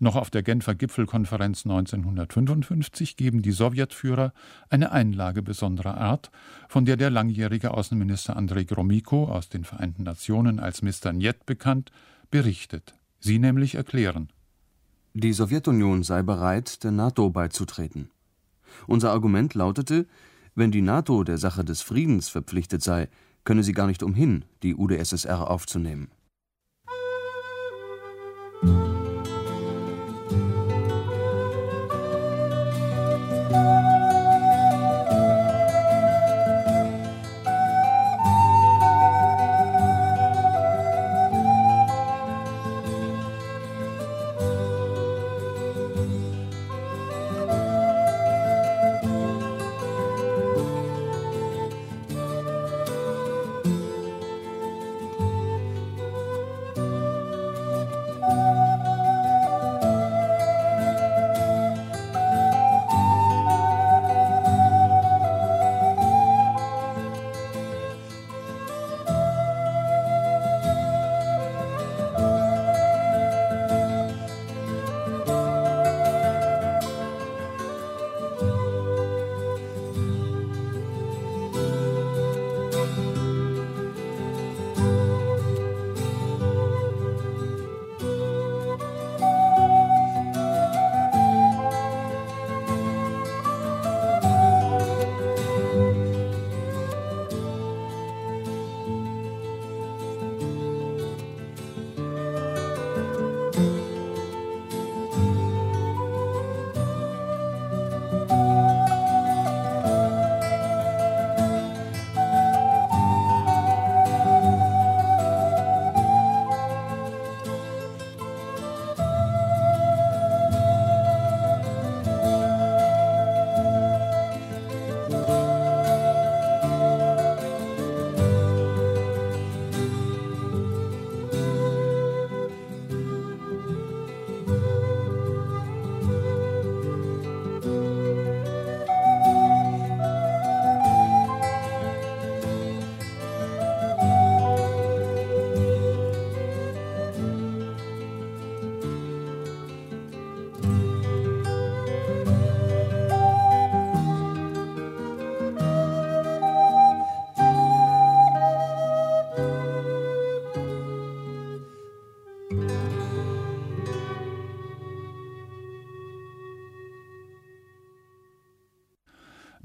Noch auf der Genfer Gipfelkonferenz 1955 geben die Sowjetführer eine Einlage besonderer Art, von der der langjährige Außenminister Andrei Gromyko aus den Vereinten Nationen als Mr. Njet bekannt, berichtet. Sie nämlich erklären. Die Sowjetunion sei bereit, der NATO beizutreten. Unser Argument lautete, wenn die NATO der Sache des Friedens verpflichtet sei, könne sie gar nicht umhin, die UdSSR aufzunehmen.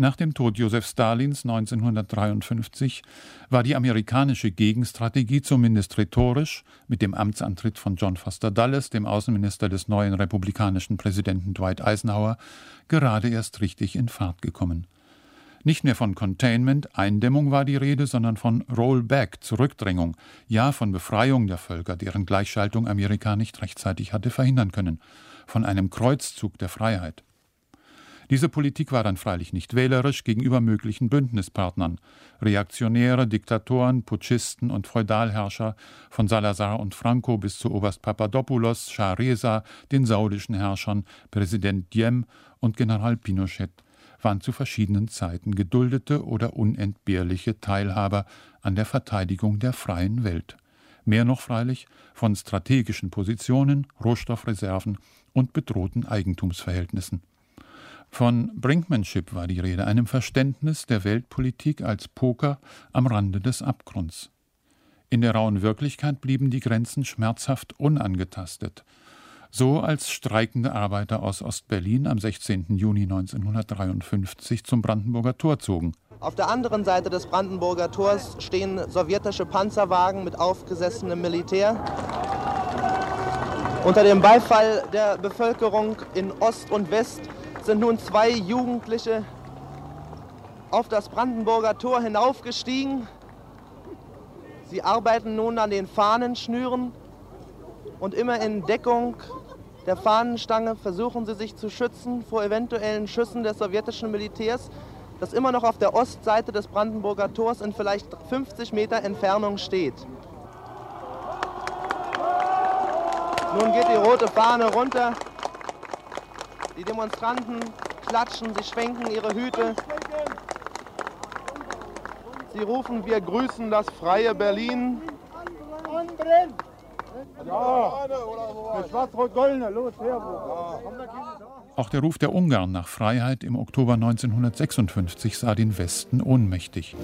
Nach dem Tod Josef Stalins 1953 war die amerikanische Gegenstrategie zumindest rhetorisch mit dem Amtsantritt von John Foster Dulles, dem Außenminister des neuen republikanischen Präsidenten Dwight Eisenhower, gerade erst richtig in Fahrt gekommen. Nicht mehr von Containment, Eindämmung war die Rede, sondern von Rollback, Zurückdrängung, ja von Befreiung der Völker, deren Gleichschaltung Amerika nicht rechtzeitig hatte verhindern können, von einem Kreuzzug der Freiheit. Diese Politik war dann freilich nicht wählerisch gegenüber möglichen Bündnispartnern. Reaktionäre, Diktatoren, Putschisten und Feudalherrscher von Salazar und Franco bis zu Oberst Papadopoulos, Shah Reza, den saudischen Herrschern, Präsident Diem und General Pinochet waren zu verschiedenen Zeiten geduldete oder unentbehrliche Teilhaber an der Verteidigung der freien Welt. Mehr noch freilich von strategischen Positionen, Rohstoffreserven und bedrohten Eigentumsverhältnissen. Von Brinkmanship war die Rede, einem Verständnis der Weltpolitik als Poker am Rande des Abgrunds. In der rauen Wirklichkeit blieben die Grenzen schmerzhaft unangetastet. So als streikende Arbeiter aus Ostberlin am 16. Juni 1953 zum Brandenburger Tor zogen. Auf der anderen Seite des Brandenburger Tors stehen sowjetische Panzerwagen mit aufgesessenem Militär. Unter dem Beifall der Bevölkerung in Ost und West sind nun zwei Jugendliche auf das Brandenburger Tor hinaufgestiegen. Sie arbeiten nun an den Fahnenschnüren und immer in Deckung der Fahnenstange versuchen sie sich zu schützen vor eventuellen Schüssen des sowjetischen Militärs, das immer noch auf der Ostseite des Brandenburger Tors in vielleicht 50 Meter Entfernung steht. Nun geht die rote Fahne runter die Demonstranten klatschen, sie schwenken ihre Hüte. Sie rufen, wir grüßen das freie Berlin. Auch der Ruf der Ungarn nach Freiheit im Oktober 1956 sah den Westen ohnmächtig.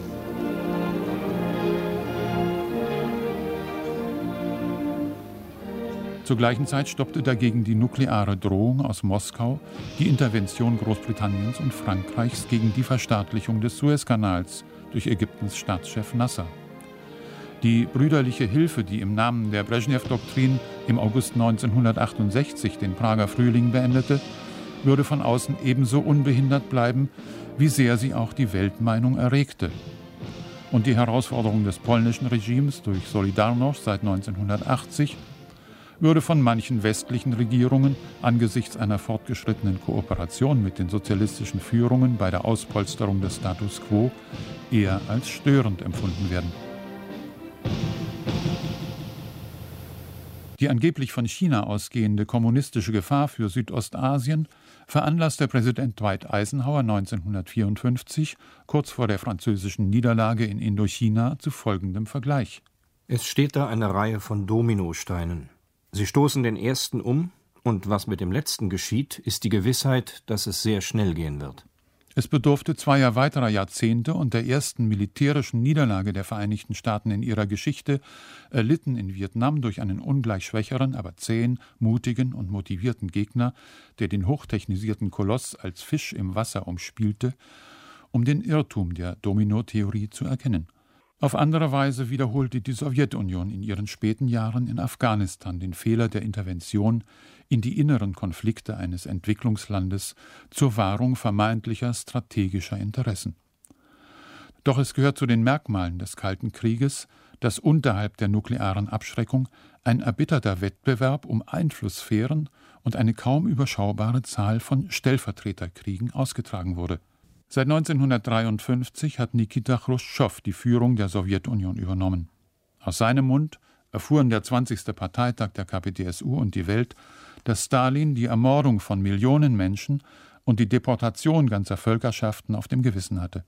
Zur gleichen Zeit stoppte dagegen die nukleare Drohung aus Moskau die Intervention Großbritanniens und Frankreichs gegen die Verstaatlichung des Suezkanals durch Ägyptens Staatschef Nasser. Die brüderliche Hilfe, die im Namen der Brezhnev-Doktrin im August 1968 den Prager Frühling beendete, würde von außen ebenso unbehindert bleiben, wie sehr sie auch die Weltmeinung erregte. Und die Herausforderung des polnischen Regimes durch Solidarność seit 1980 würde von manchen westlichen Regierungen angesichts einer fortgeschrittenen Kooperation mit den sozialistischen Führungen bei der Auspolsterung des Status quo eher als störend empfunden werden. Die angeblich von China ausgehende kommunistische Gefahr für Südostasien veranlasste Präsident Dwight Eisenhower 1954, kurz vor der französischen Niederlage in Indochina, zu folgendem Vergleich. Es steht da eine Reihe von Dominosteinen. Sie stoßen den ersten um, und was mit dem letzten geschieht, ist die Gewissheit, dass es sehr schnell gehen wird. Es bedurfte zweier weiterer Jahrzehnte und der ersten militärischen Niederlage der Vereinigten Staaten in ihrer Geschichte, erlitten in Vietnam durch einen ungleich schwächeren, aber zähen, mutigen und motivierten Gegner, der den hochtechnisierten Koloss als Fisch im Wasser umspielte, um den Irrtum der Dominotheorie zu erkennen. Auf andere Weise wiederholte die Sowjetunion in ihren späten Jahren in Afghanistan den Fehler der Intervention in die inneren Konflikte eines Entwicklungslandes zur Wahrung vermeintlicher strategischer Interessen. Doch es gehört zu den Merkmalen des Kalten Krieges, dass unterhalb der nuklearen Abschreckung ein erbitterter Wettbewerb um Einflusssphären und eine kaum überschaubare Zahl von Stellvertreterkriegen ausgetragen wurde – Seit 1953 hat Nikita Chruschtschow die Führung der Sowjetunion übernommen. Aus seinem Mund erfuhren der 20. Parteitag der KPDSU und die Welt, dass Stalin die Ermordung von Millionen Menschen und die Deportation ganzer Völkerschaften auf dem Gewissen hatte.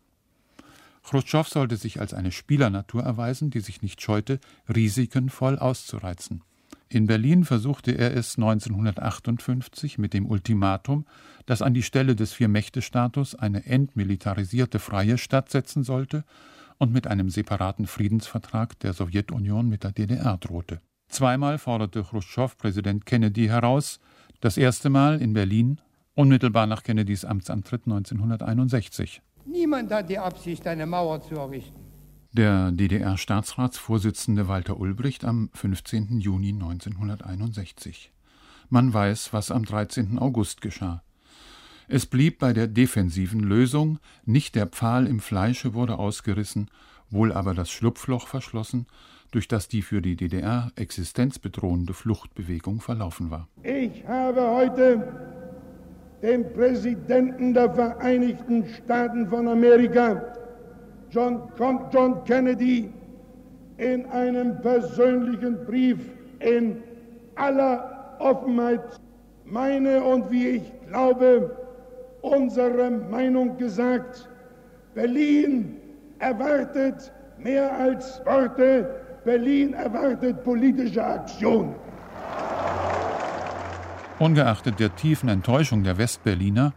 Chruschtschow sollte sich als eine Spielernatur erweisen, die sich nicht scheute, Risiken voll auszureizen. In Berlin versuchte er es 1958 mit dem Ultimatum, das an die Stelle des Vier-Mächte-Status eine entmilitarisierte freie Stadt setzen sollte und mit einem separaten Friedensvertrag der Sowjetunion mit der DDR drohte. Zweimal forderte Chruschtschow Präsident Kennedy heraus, das erste Mal in Berlin, unmittelbar nach Kennedys Amtsantritt 1961. Niemand hat die Absicht, eine Mauer zu errichten. Der DDR-Staatsratsvorsitzende Walter Ulbricht am 15. Juni 1961. Man weiß, was am 13. August geschah. Es blieb bei der defensiven Lösung, nicht der Pfahl im Fleische wurde ausgerissen, wohl aber das Schlupfloch verschlossen, durch das die für die DDR existenzbedrohende Fluchtbewegung verlaufen war. Ich habe heute dem Präsidenten der Vereinigten Staaten von Amerika, John, John Kennedy, in einem persönlichen Brief in aller Offenheit meine und wie ich glaube, unsere Meinung gesagt. Berlin erwartet mehr als Worte, Berlin erwartet politische Aktion. Ungeachtet der tiefen Enttäuschung der Westberliner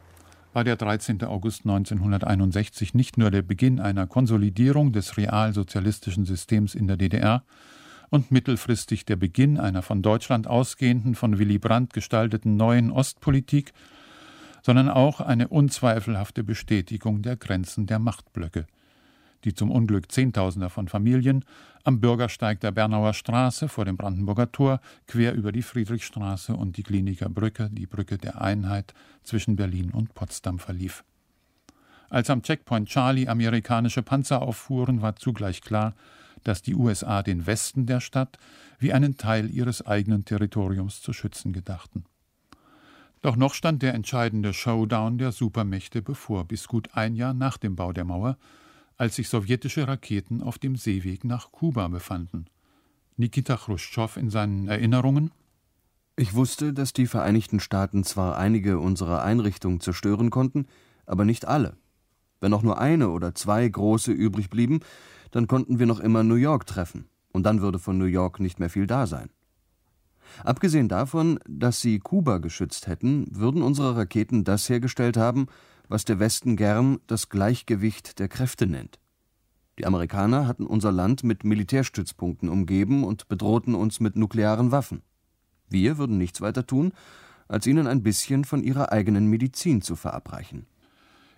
war der 13. August 1961 nicht nur der Beginn einer Konsolidierung des realsozialistischen Systems in der DDR und mittelfristig der Beginn einer von Deutschland ausgehenden, von Willy Brandt gestalteten neuen Ostpolitik, sondern auch eine unzweifelhafte Bestätigung der Grenzen der Machtblöcke – die zum Unglück Zehntausender von Familien am Bürgersteig der Bernauer Straße vor dem Brandenburger Tor quer über die Friedrichstraße und die Kliniker Brücke, die Brücke der Einheit zwischen Berlin und Potsdam verlief. Als am Checkpoint Charlie amerikanische Panzer auffuhren, war zugleich klar, dass die USA den Westen der Stadt wie einen Teil ihres eigenen Territoriums zu schützen gedachten. Doch noch stand der entscheidende Showdown der Supermächte bevor, bis gut ein Jahr nach dem Bau der Mauer als sich sowjetische Raketen auf dem Seeweg nach Kuba befanden. Nikita Chruschtschow in seinen Erinnerungen Ich wusste, dass die Vereinigten Staaten zwar einige unserer Einrichtungen zerstören konnten, aber nicht alle. Wenn auch nur eine oder zwei große übrig blieben, dann konnten wir noch immer New York treffen, und dann würde von New York nicht mehr viel da sein. Abgesehen davon, dass sie Kuba geschützt hätten, würden unsere Raketen das hergestellt haben, was der Westen gern das Gleichgewicht der Kräfte nennt. Die Amerikaner hatten unser Land mit Militärstützpunkten umgeben und bedrohten uns mit nuklearen Waffen. Wir würden nichts weiter tun, als ihnen ein bisschen von ihrer eigenen Medizin zu verabreichen.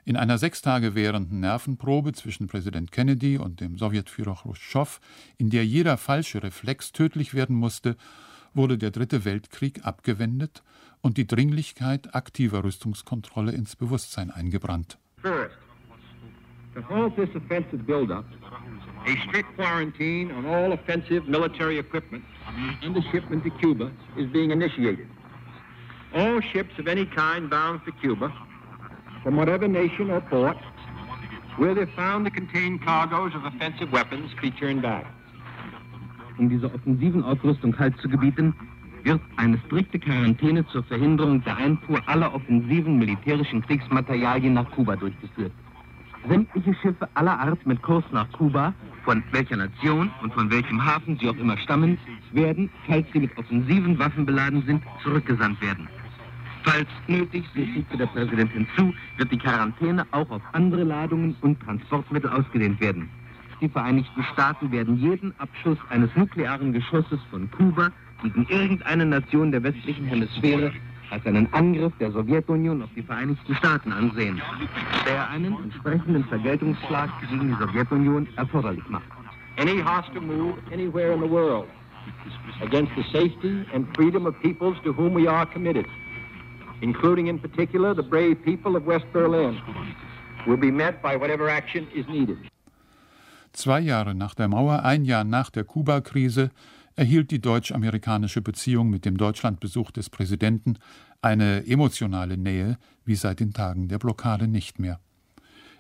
In einer sechs Tage währenden Nervenprobe zwischen Präsident Kennedy und dem Sowjetführer Chruschtschow, in der jeder falsche Reflex tödlich werden musste, wurde der Dritte Weltkrieg abgewendet und die Dringlichkeit aktiver Rüstungskontrolle ins Bewusstsein eingebrannt. First, to halt this offensive buildup, a strict quarantine on all offensive military equipment and the shipment to Cuba is being initiated. All ships of any kind bound for Cuba, from whatever nation or port, where they're found to contain cargoes of offensive weapons, be turned back. Um dieser offensiven Aufrüstung Halt zu gebieten, wird eine strikte Quarantäne zur Verhinderung der Einfuhr aller offensiven militärischen Kriegsmaterialien nach Kuba durchgeführt. Sämtliche Schiffe aller Art mit Kurs nach Kuba, von welcher Nation und von welchem Hafen sie auch immer stammen, werden, falls sie mit offensiven Waffen beladen sind, zurückgesandt werden. Falls nötig, so fügte der Präsident hinzu, wird die Quarantäne auch auf andere Ladungen und Transportmittel ausgedehnt werden. Die Vereinigten Staaten werden jeden Abschuss eines nuklearen Geschosses von Kuba gegen irgendeine Nation der westlichen Hemisphäre als einen Angriff der Sowjetunion auf die Vereinigten Staaten ansehen, der einen entsprechenden Vergeltungsschlag gegen die Sowjetunion erforderlich macht. Any hostile move anywhere in the world against the safety and freedom of peoples to whom we are committed, including in particular the brave people of West Berlin, will be met by whatever action is needed. Zwei Jahre nach der Mauer, ein Jahr nach der Kuba-Krise, erhielt die deutsch-amerikanische Beziehung mit dem Deutschlandbesuch des Präsidenten eine emotionale Nähe wie seit den Tagen der Blockade nicht mehr.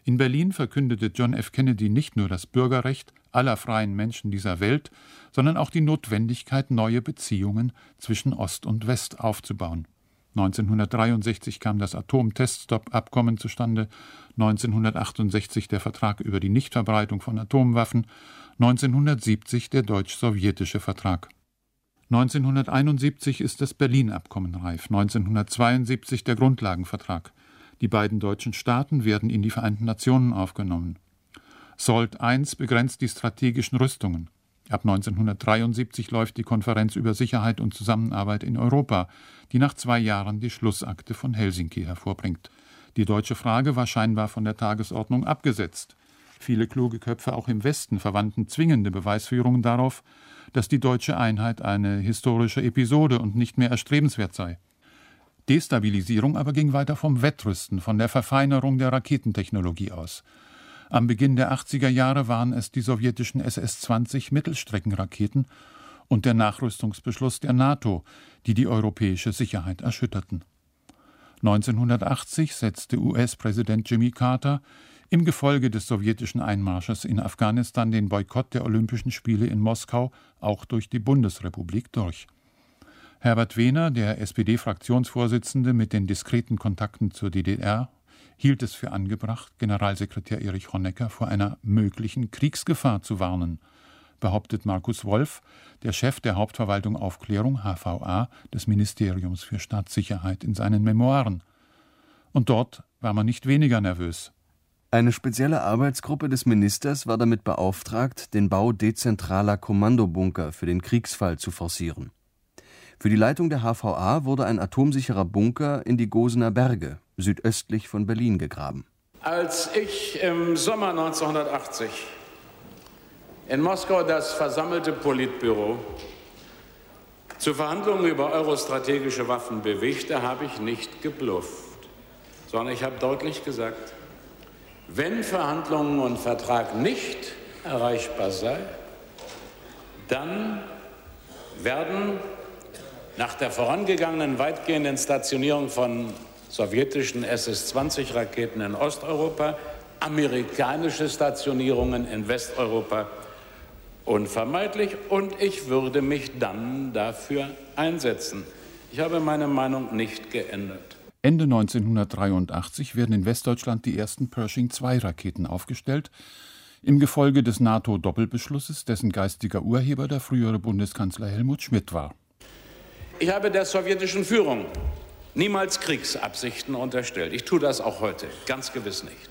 In Berlin verkündete John F. Kennedy nicht nur das Bürgerrecht aller freien Menschen dieser Welt, sondern auch die Notwendigkeit, neue Beziehungen zwischen Ost und West aufzubauen. 1963 kam das Atomteststop-Abkommen zustande, 1968 der Vertrag über die Nichtverbreitung von Atomwaffen 1970 der deutsch-sowjetische Vertrag. 1971 ist das Berlin-Abkommen reif, 1972 der Grundlagenvertrag. Die beiden deutschen Staaten werden in die Vereinten Nationen aufgenommen. SALT I begrenzt die strategischen Rüstungen. Ab 1973 läuft die Konferenz über Sicherheit und Zusammenarbeit in Europa, die nach zwei Jahren die Schlussakte von Helsinki hervorbringt. Die deutsche Frage war scheinbar von der Tagesordnung abgesetzt. Viele kluge Köpfe auch im Westen verwandten zwingende Beweisführungen darauf, dass die deutsche Einheit eine historische Episode und nicht mehr erstrebenswert sei. Destabilisierung aber ging weiter vom Wettrüsten, von der Verfeinerung der Raketentechnologie aus. Am Beginn der 80er Jahre waren es die sowjetischen SS-20 Mittelstreckenraketen und der Nachrüstungsbeschluss der NATO, die die europäische Sicherheit erschütterten. 1980 setzte US-Präsident Jimmy Carter im Gefolge des sowjetischen Einmarsches in Afghanistan den Boykott der Olympischen Spiele in Moskau auch durch die Bundesrepublik durch. Herbert Wehner, der SPD-Fraktionsvorsitzende mit den diskreten Kontakten zur DDR, hielt es für angebracht, Generalsekretär Erich Honecker vor einer möglichen Kriegsgefahr zu warnen, behauptet Markus Wolf, der Chef der Hauptverwaltung Aufklärung HVA des Ministeriums für Staatssicherheit in seinen Memoiren. Und dort war man nicht weniger nervös. Eine spezielle Arbeitsgruppe des Ministers war damit beauftragt, den Bau dezentraler Kommandobunker für den Kriegsfall zu forcieren. Für die Leitung der HVA wurde ein atomsicherer Bunker in die Gosener Berge, südöstlich von Berlin, gegraben. Als ich im Sommer 1980 in Moskau das versammelte Politbüro zu Verhandlungen über eurostrategische Waffen bewegte, habe ich nicht geblufft, sondern ich habe deutlich gesagt, wenn Verhandlungen und Vertrag nicht erreichbar sei, dann werden nach der vorangegangenen weitgehenden Stationierung von sowjetischen SS-20-Raketen in Osteuropa amerikanische Stationierungen in Westeuropa unvermeidlich und ich würde mich dann dafür einsetzen. Ich habe meine Meinung nicht geändert. Ende 1983 werden in Westdeutschland die ersten Pershing-2-Raketen aufgestellt, im Gefolge des NATO-Doppelbeschlusses, dessen geistiger Urheber der frühere Bundeskanzler Helmut Schmidt war. Ich habe der sowjetischen Führung niemals Kriegsabsichten unterstellt. Ich tue das auch heute, ganz gewiss nicht.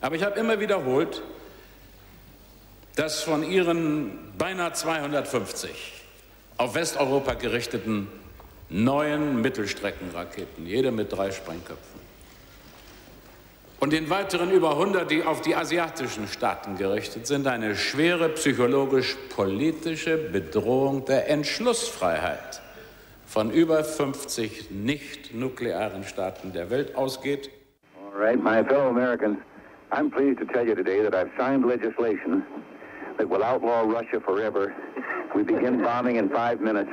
Aber ich habe immer wiederholt, dass von ihren beinahe 250 auf Westeuropa gerichteten neuen Mittelstreckenraketen, jede mit drei Sprengköpfen. Und den weiteren über 100, die auf die asiatischen Staaten gerichtet sind, eine schwere psychologisch-politische Bedrohung der Entschlussfreiheit von über 50 nicht-nuklearen Staaten der Welt ausgeht. All right, my fellow Americans, I'm pleased to tell you today that I've signed legislation that will outlaw Russia forever We begin bombing in five minutes.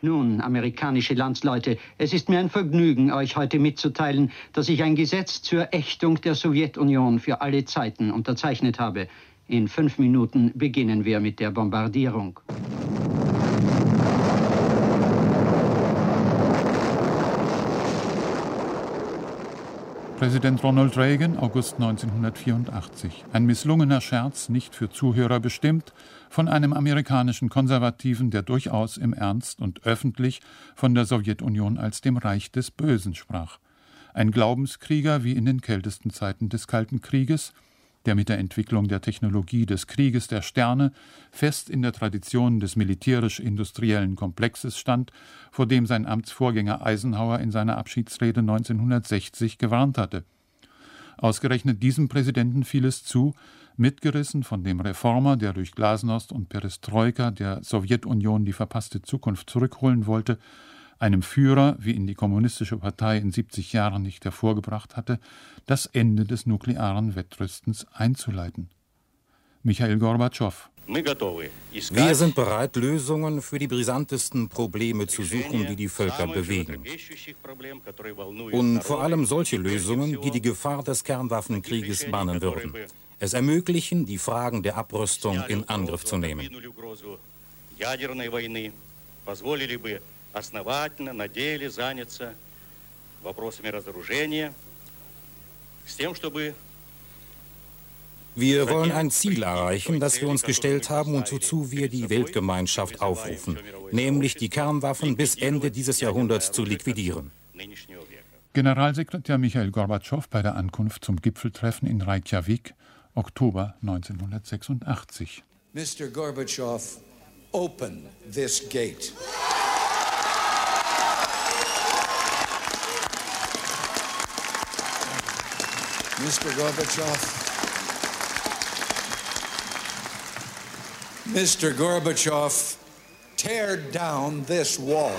Nun, amerikanische Landsleute, es ist mir ein Vergnügen, euch heute mitzuteilen, dass ich ein Gesetz zur Ächtung der Sowjetunion für alle Zeiten unterzeichnet habe. In fünf Minuten beginnen wir mit der Bombardierung. Präsident Ronald Reagan, August 1984. Ein misslungener Scherz, nicht für Zuhörer bestimmt, von einem amerikanischen Konservativen, der durchaus im Ernst und öffentlich von der Sowjetunion als dem Reich des Bösen sprach. Ein Glaubenskrieger wie in den kältesten Zeiten des Kalten Krieges, der mit der Entwicklung der Technologie des Krieges der Sterne fest in der Tradition des militärisch-industriellen Komplexes stand, vor dem sein Amtsvorgänger Eisenhower in seiner Abschiedsrede 1960 gewarnt hatte. Ausgerechnet diesem Präsidenten fiel es zu, mitgerissen von dem Reformer, der durch Glasnost und Perestroika der Sowjetunion die verpasste Zukunft zurückholen wollte, einem Führer, wie ihn die Kommunistische Partei in 70 Jahren nicht hervorgebracht hatte, das Ende des nuklearen Wettrüstens einzuleiten. Michael Gorbatschow. Wir sind bereit, Lösungen für die brisantesten Probleme zu suchen, die die Völker bewegen. Und vor allem solche Lösungen, die die Gefahr des Kernwaffenkrieges bannen würden. Es ermöglichen, die Fragen der Abrüstung in Angriff zu nehmen основательно на деле заняться вопросами разоружения, с тем, чтобы wir wollen ein Ziel erreichen, das wir uns gestellt haben und wozu wir die Weltgemeinschaft aufrufen, nämlich die Kernwaffen bis Ende dieses Jahrhunderts zu liquidieren. Generalsekretär Michael Gorbatschow bei der Ankunft zum Gipfeltreffen in Reykjavik, Oktober 1986. Mr. Gorbatschow, open this gate. Mr. Gorbachev. Mr. Gorbachev, tear down this wall.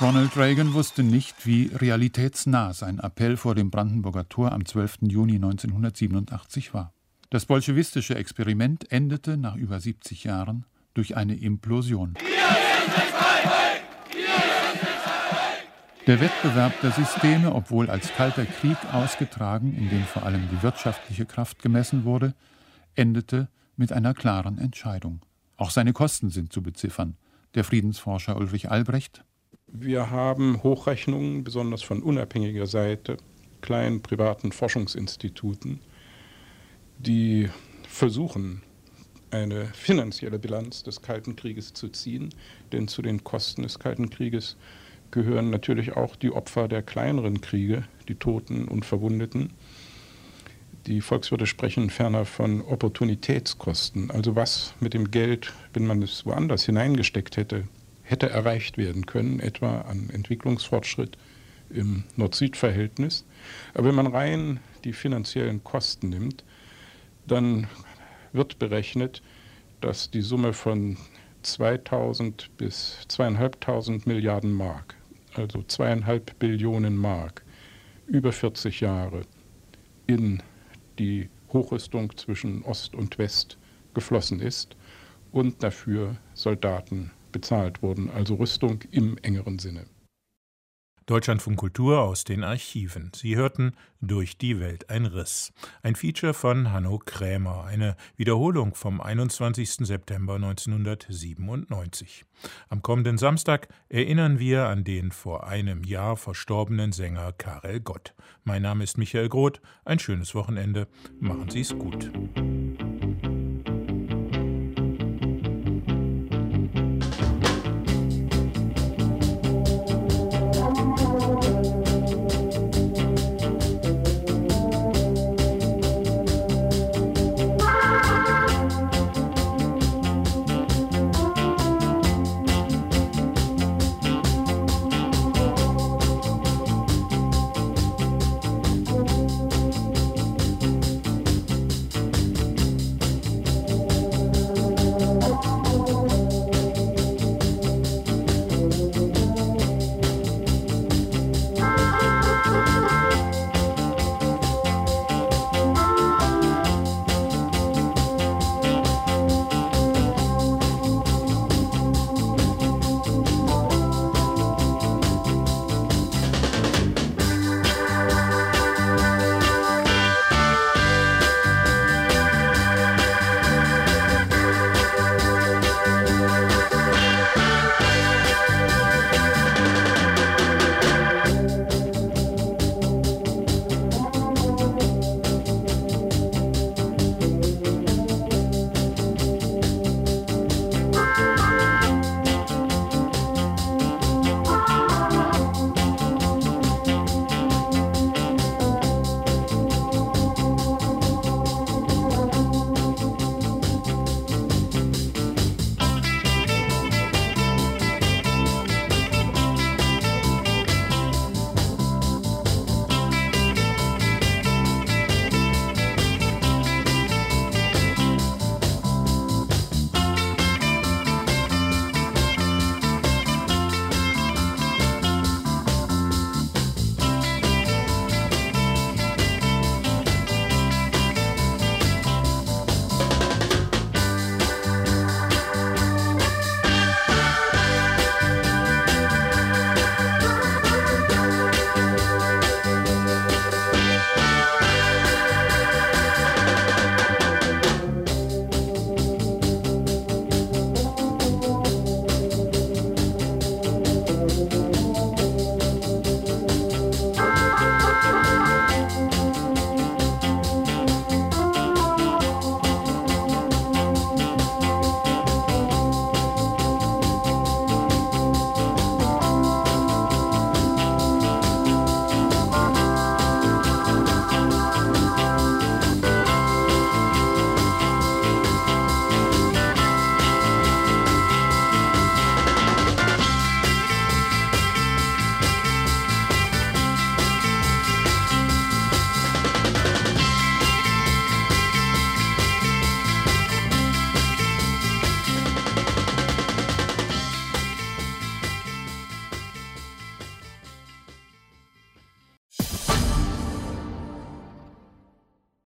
Ronald Reagan wusste nicht, wie realitätsnah sein Appell vor dem Brandenburger Tor am 12. Juni 1987 war. Das bolschewistische Experiment endete nach über 70 Jahren durch eine Implosion. Der Wettbewerb der Systeme, obwohl als kalter Krieg ausgetragen, in dem vor allem die wirtschaftliche Kraft gemessen wurde, endete mit einer klaren Entscheidung. Auch seine Kosten sind zu beziffern. Der Friedensforscher Ulrich Albrecht wir haben Hochrechnungen, besonders von unabhängiger Seite, kleinen privaten Forschungsinstituten, die versuchen, eine finanzielle Bilanz des Kalten Krieges zu ziehen, denn zu den Kosten des Kalten Krieges gehören natürlich auch die Opfer der kleineren Kriege, die Toten und Verwundeten. Die Volkswirte sprechen ferner von Opportunitätskosten, also was mit dem Geld, wenn man es woanders hineingesteckt hätte, hätte erreicht werden können, etwa an Entwicklungsfortschritt im Nord-Süd-Verhältnis. Aber wenn man rein die finanziellen Kosten nimmt, dann wird berechnet, dass die Summe von 2000 bis 2500 Milliarden Mark, also zweieinhalb Billionen Mark, über 40 Jahre in die Hochrüstung zwischen Ost und West geflossen ist und dafür Soldaten bezahlt wurden, also Rüstung im engeren Sinne. Deutschlandfunk Kultur aus den Archiven. Sie hörten Durch die Welt ein Riss. Ein Feature von Hanno Krämer, eine Wiederholung vom 21. September 1997. Am kommenden Samstag erinnern wir an den vor einem Jahr verstorbenen Sänger Karel Gott. Mein Name ist Michael Groth. Ein schönes Wochenende. Machen Sie es gut.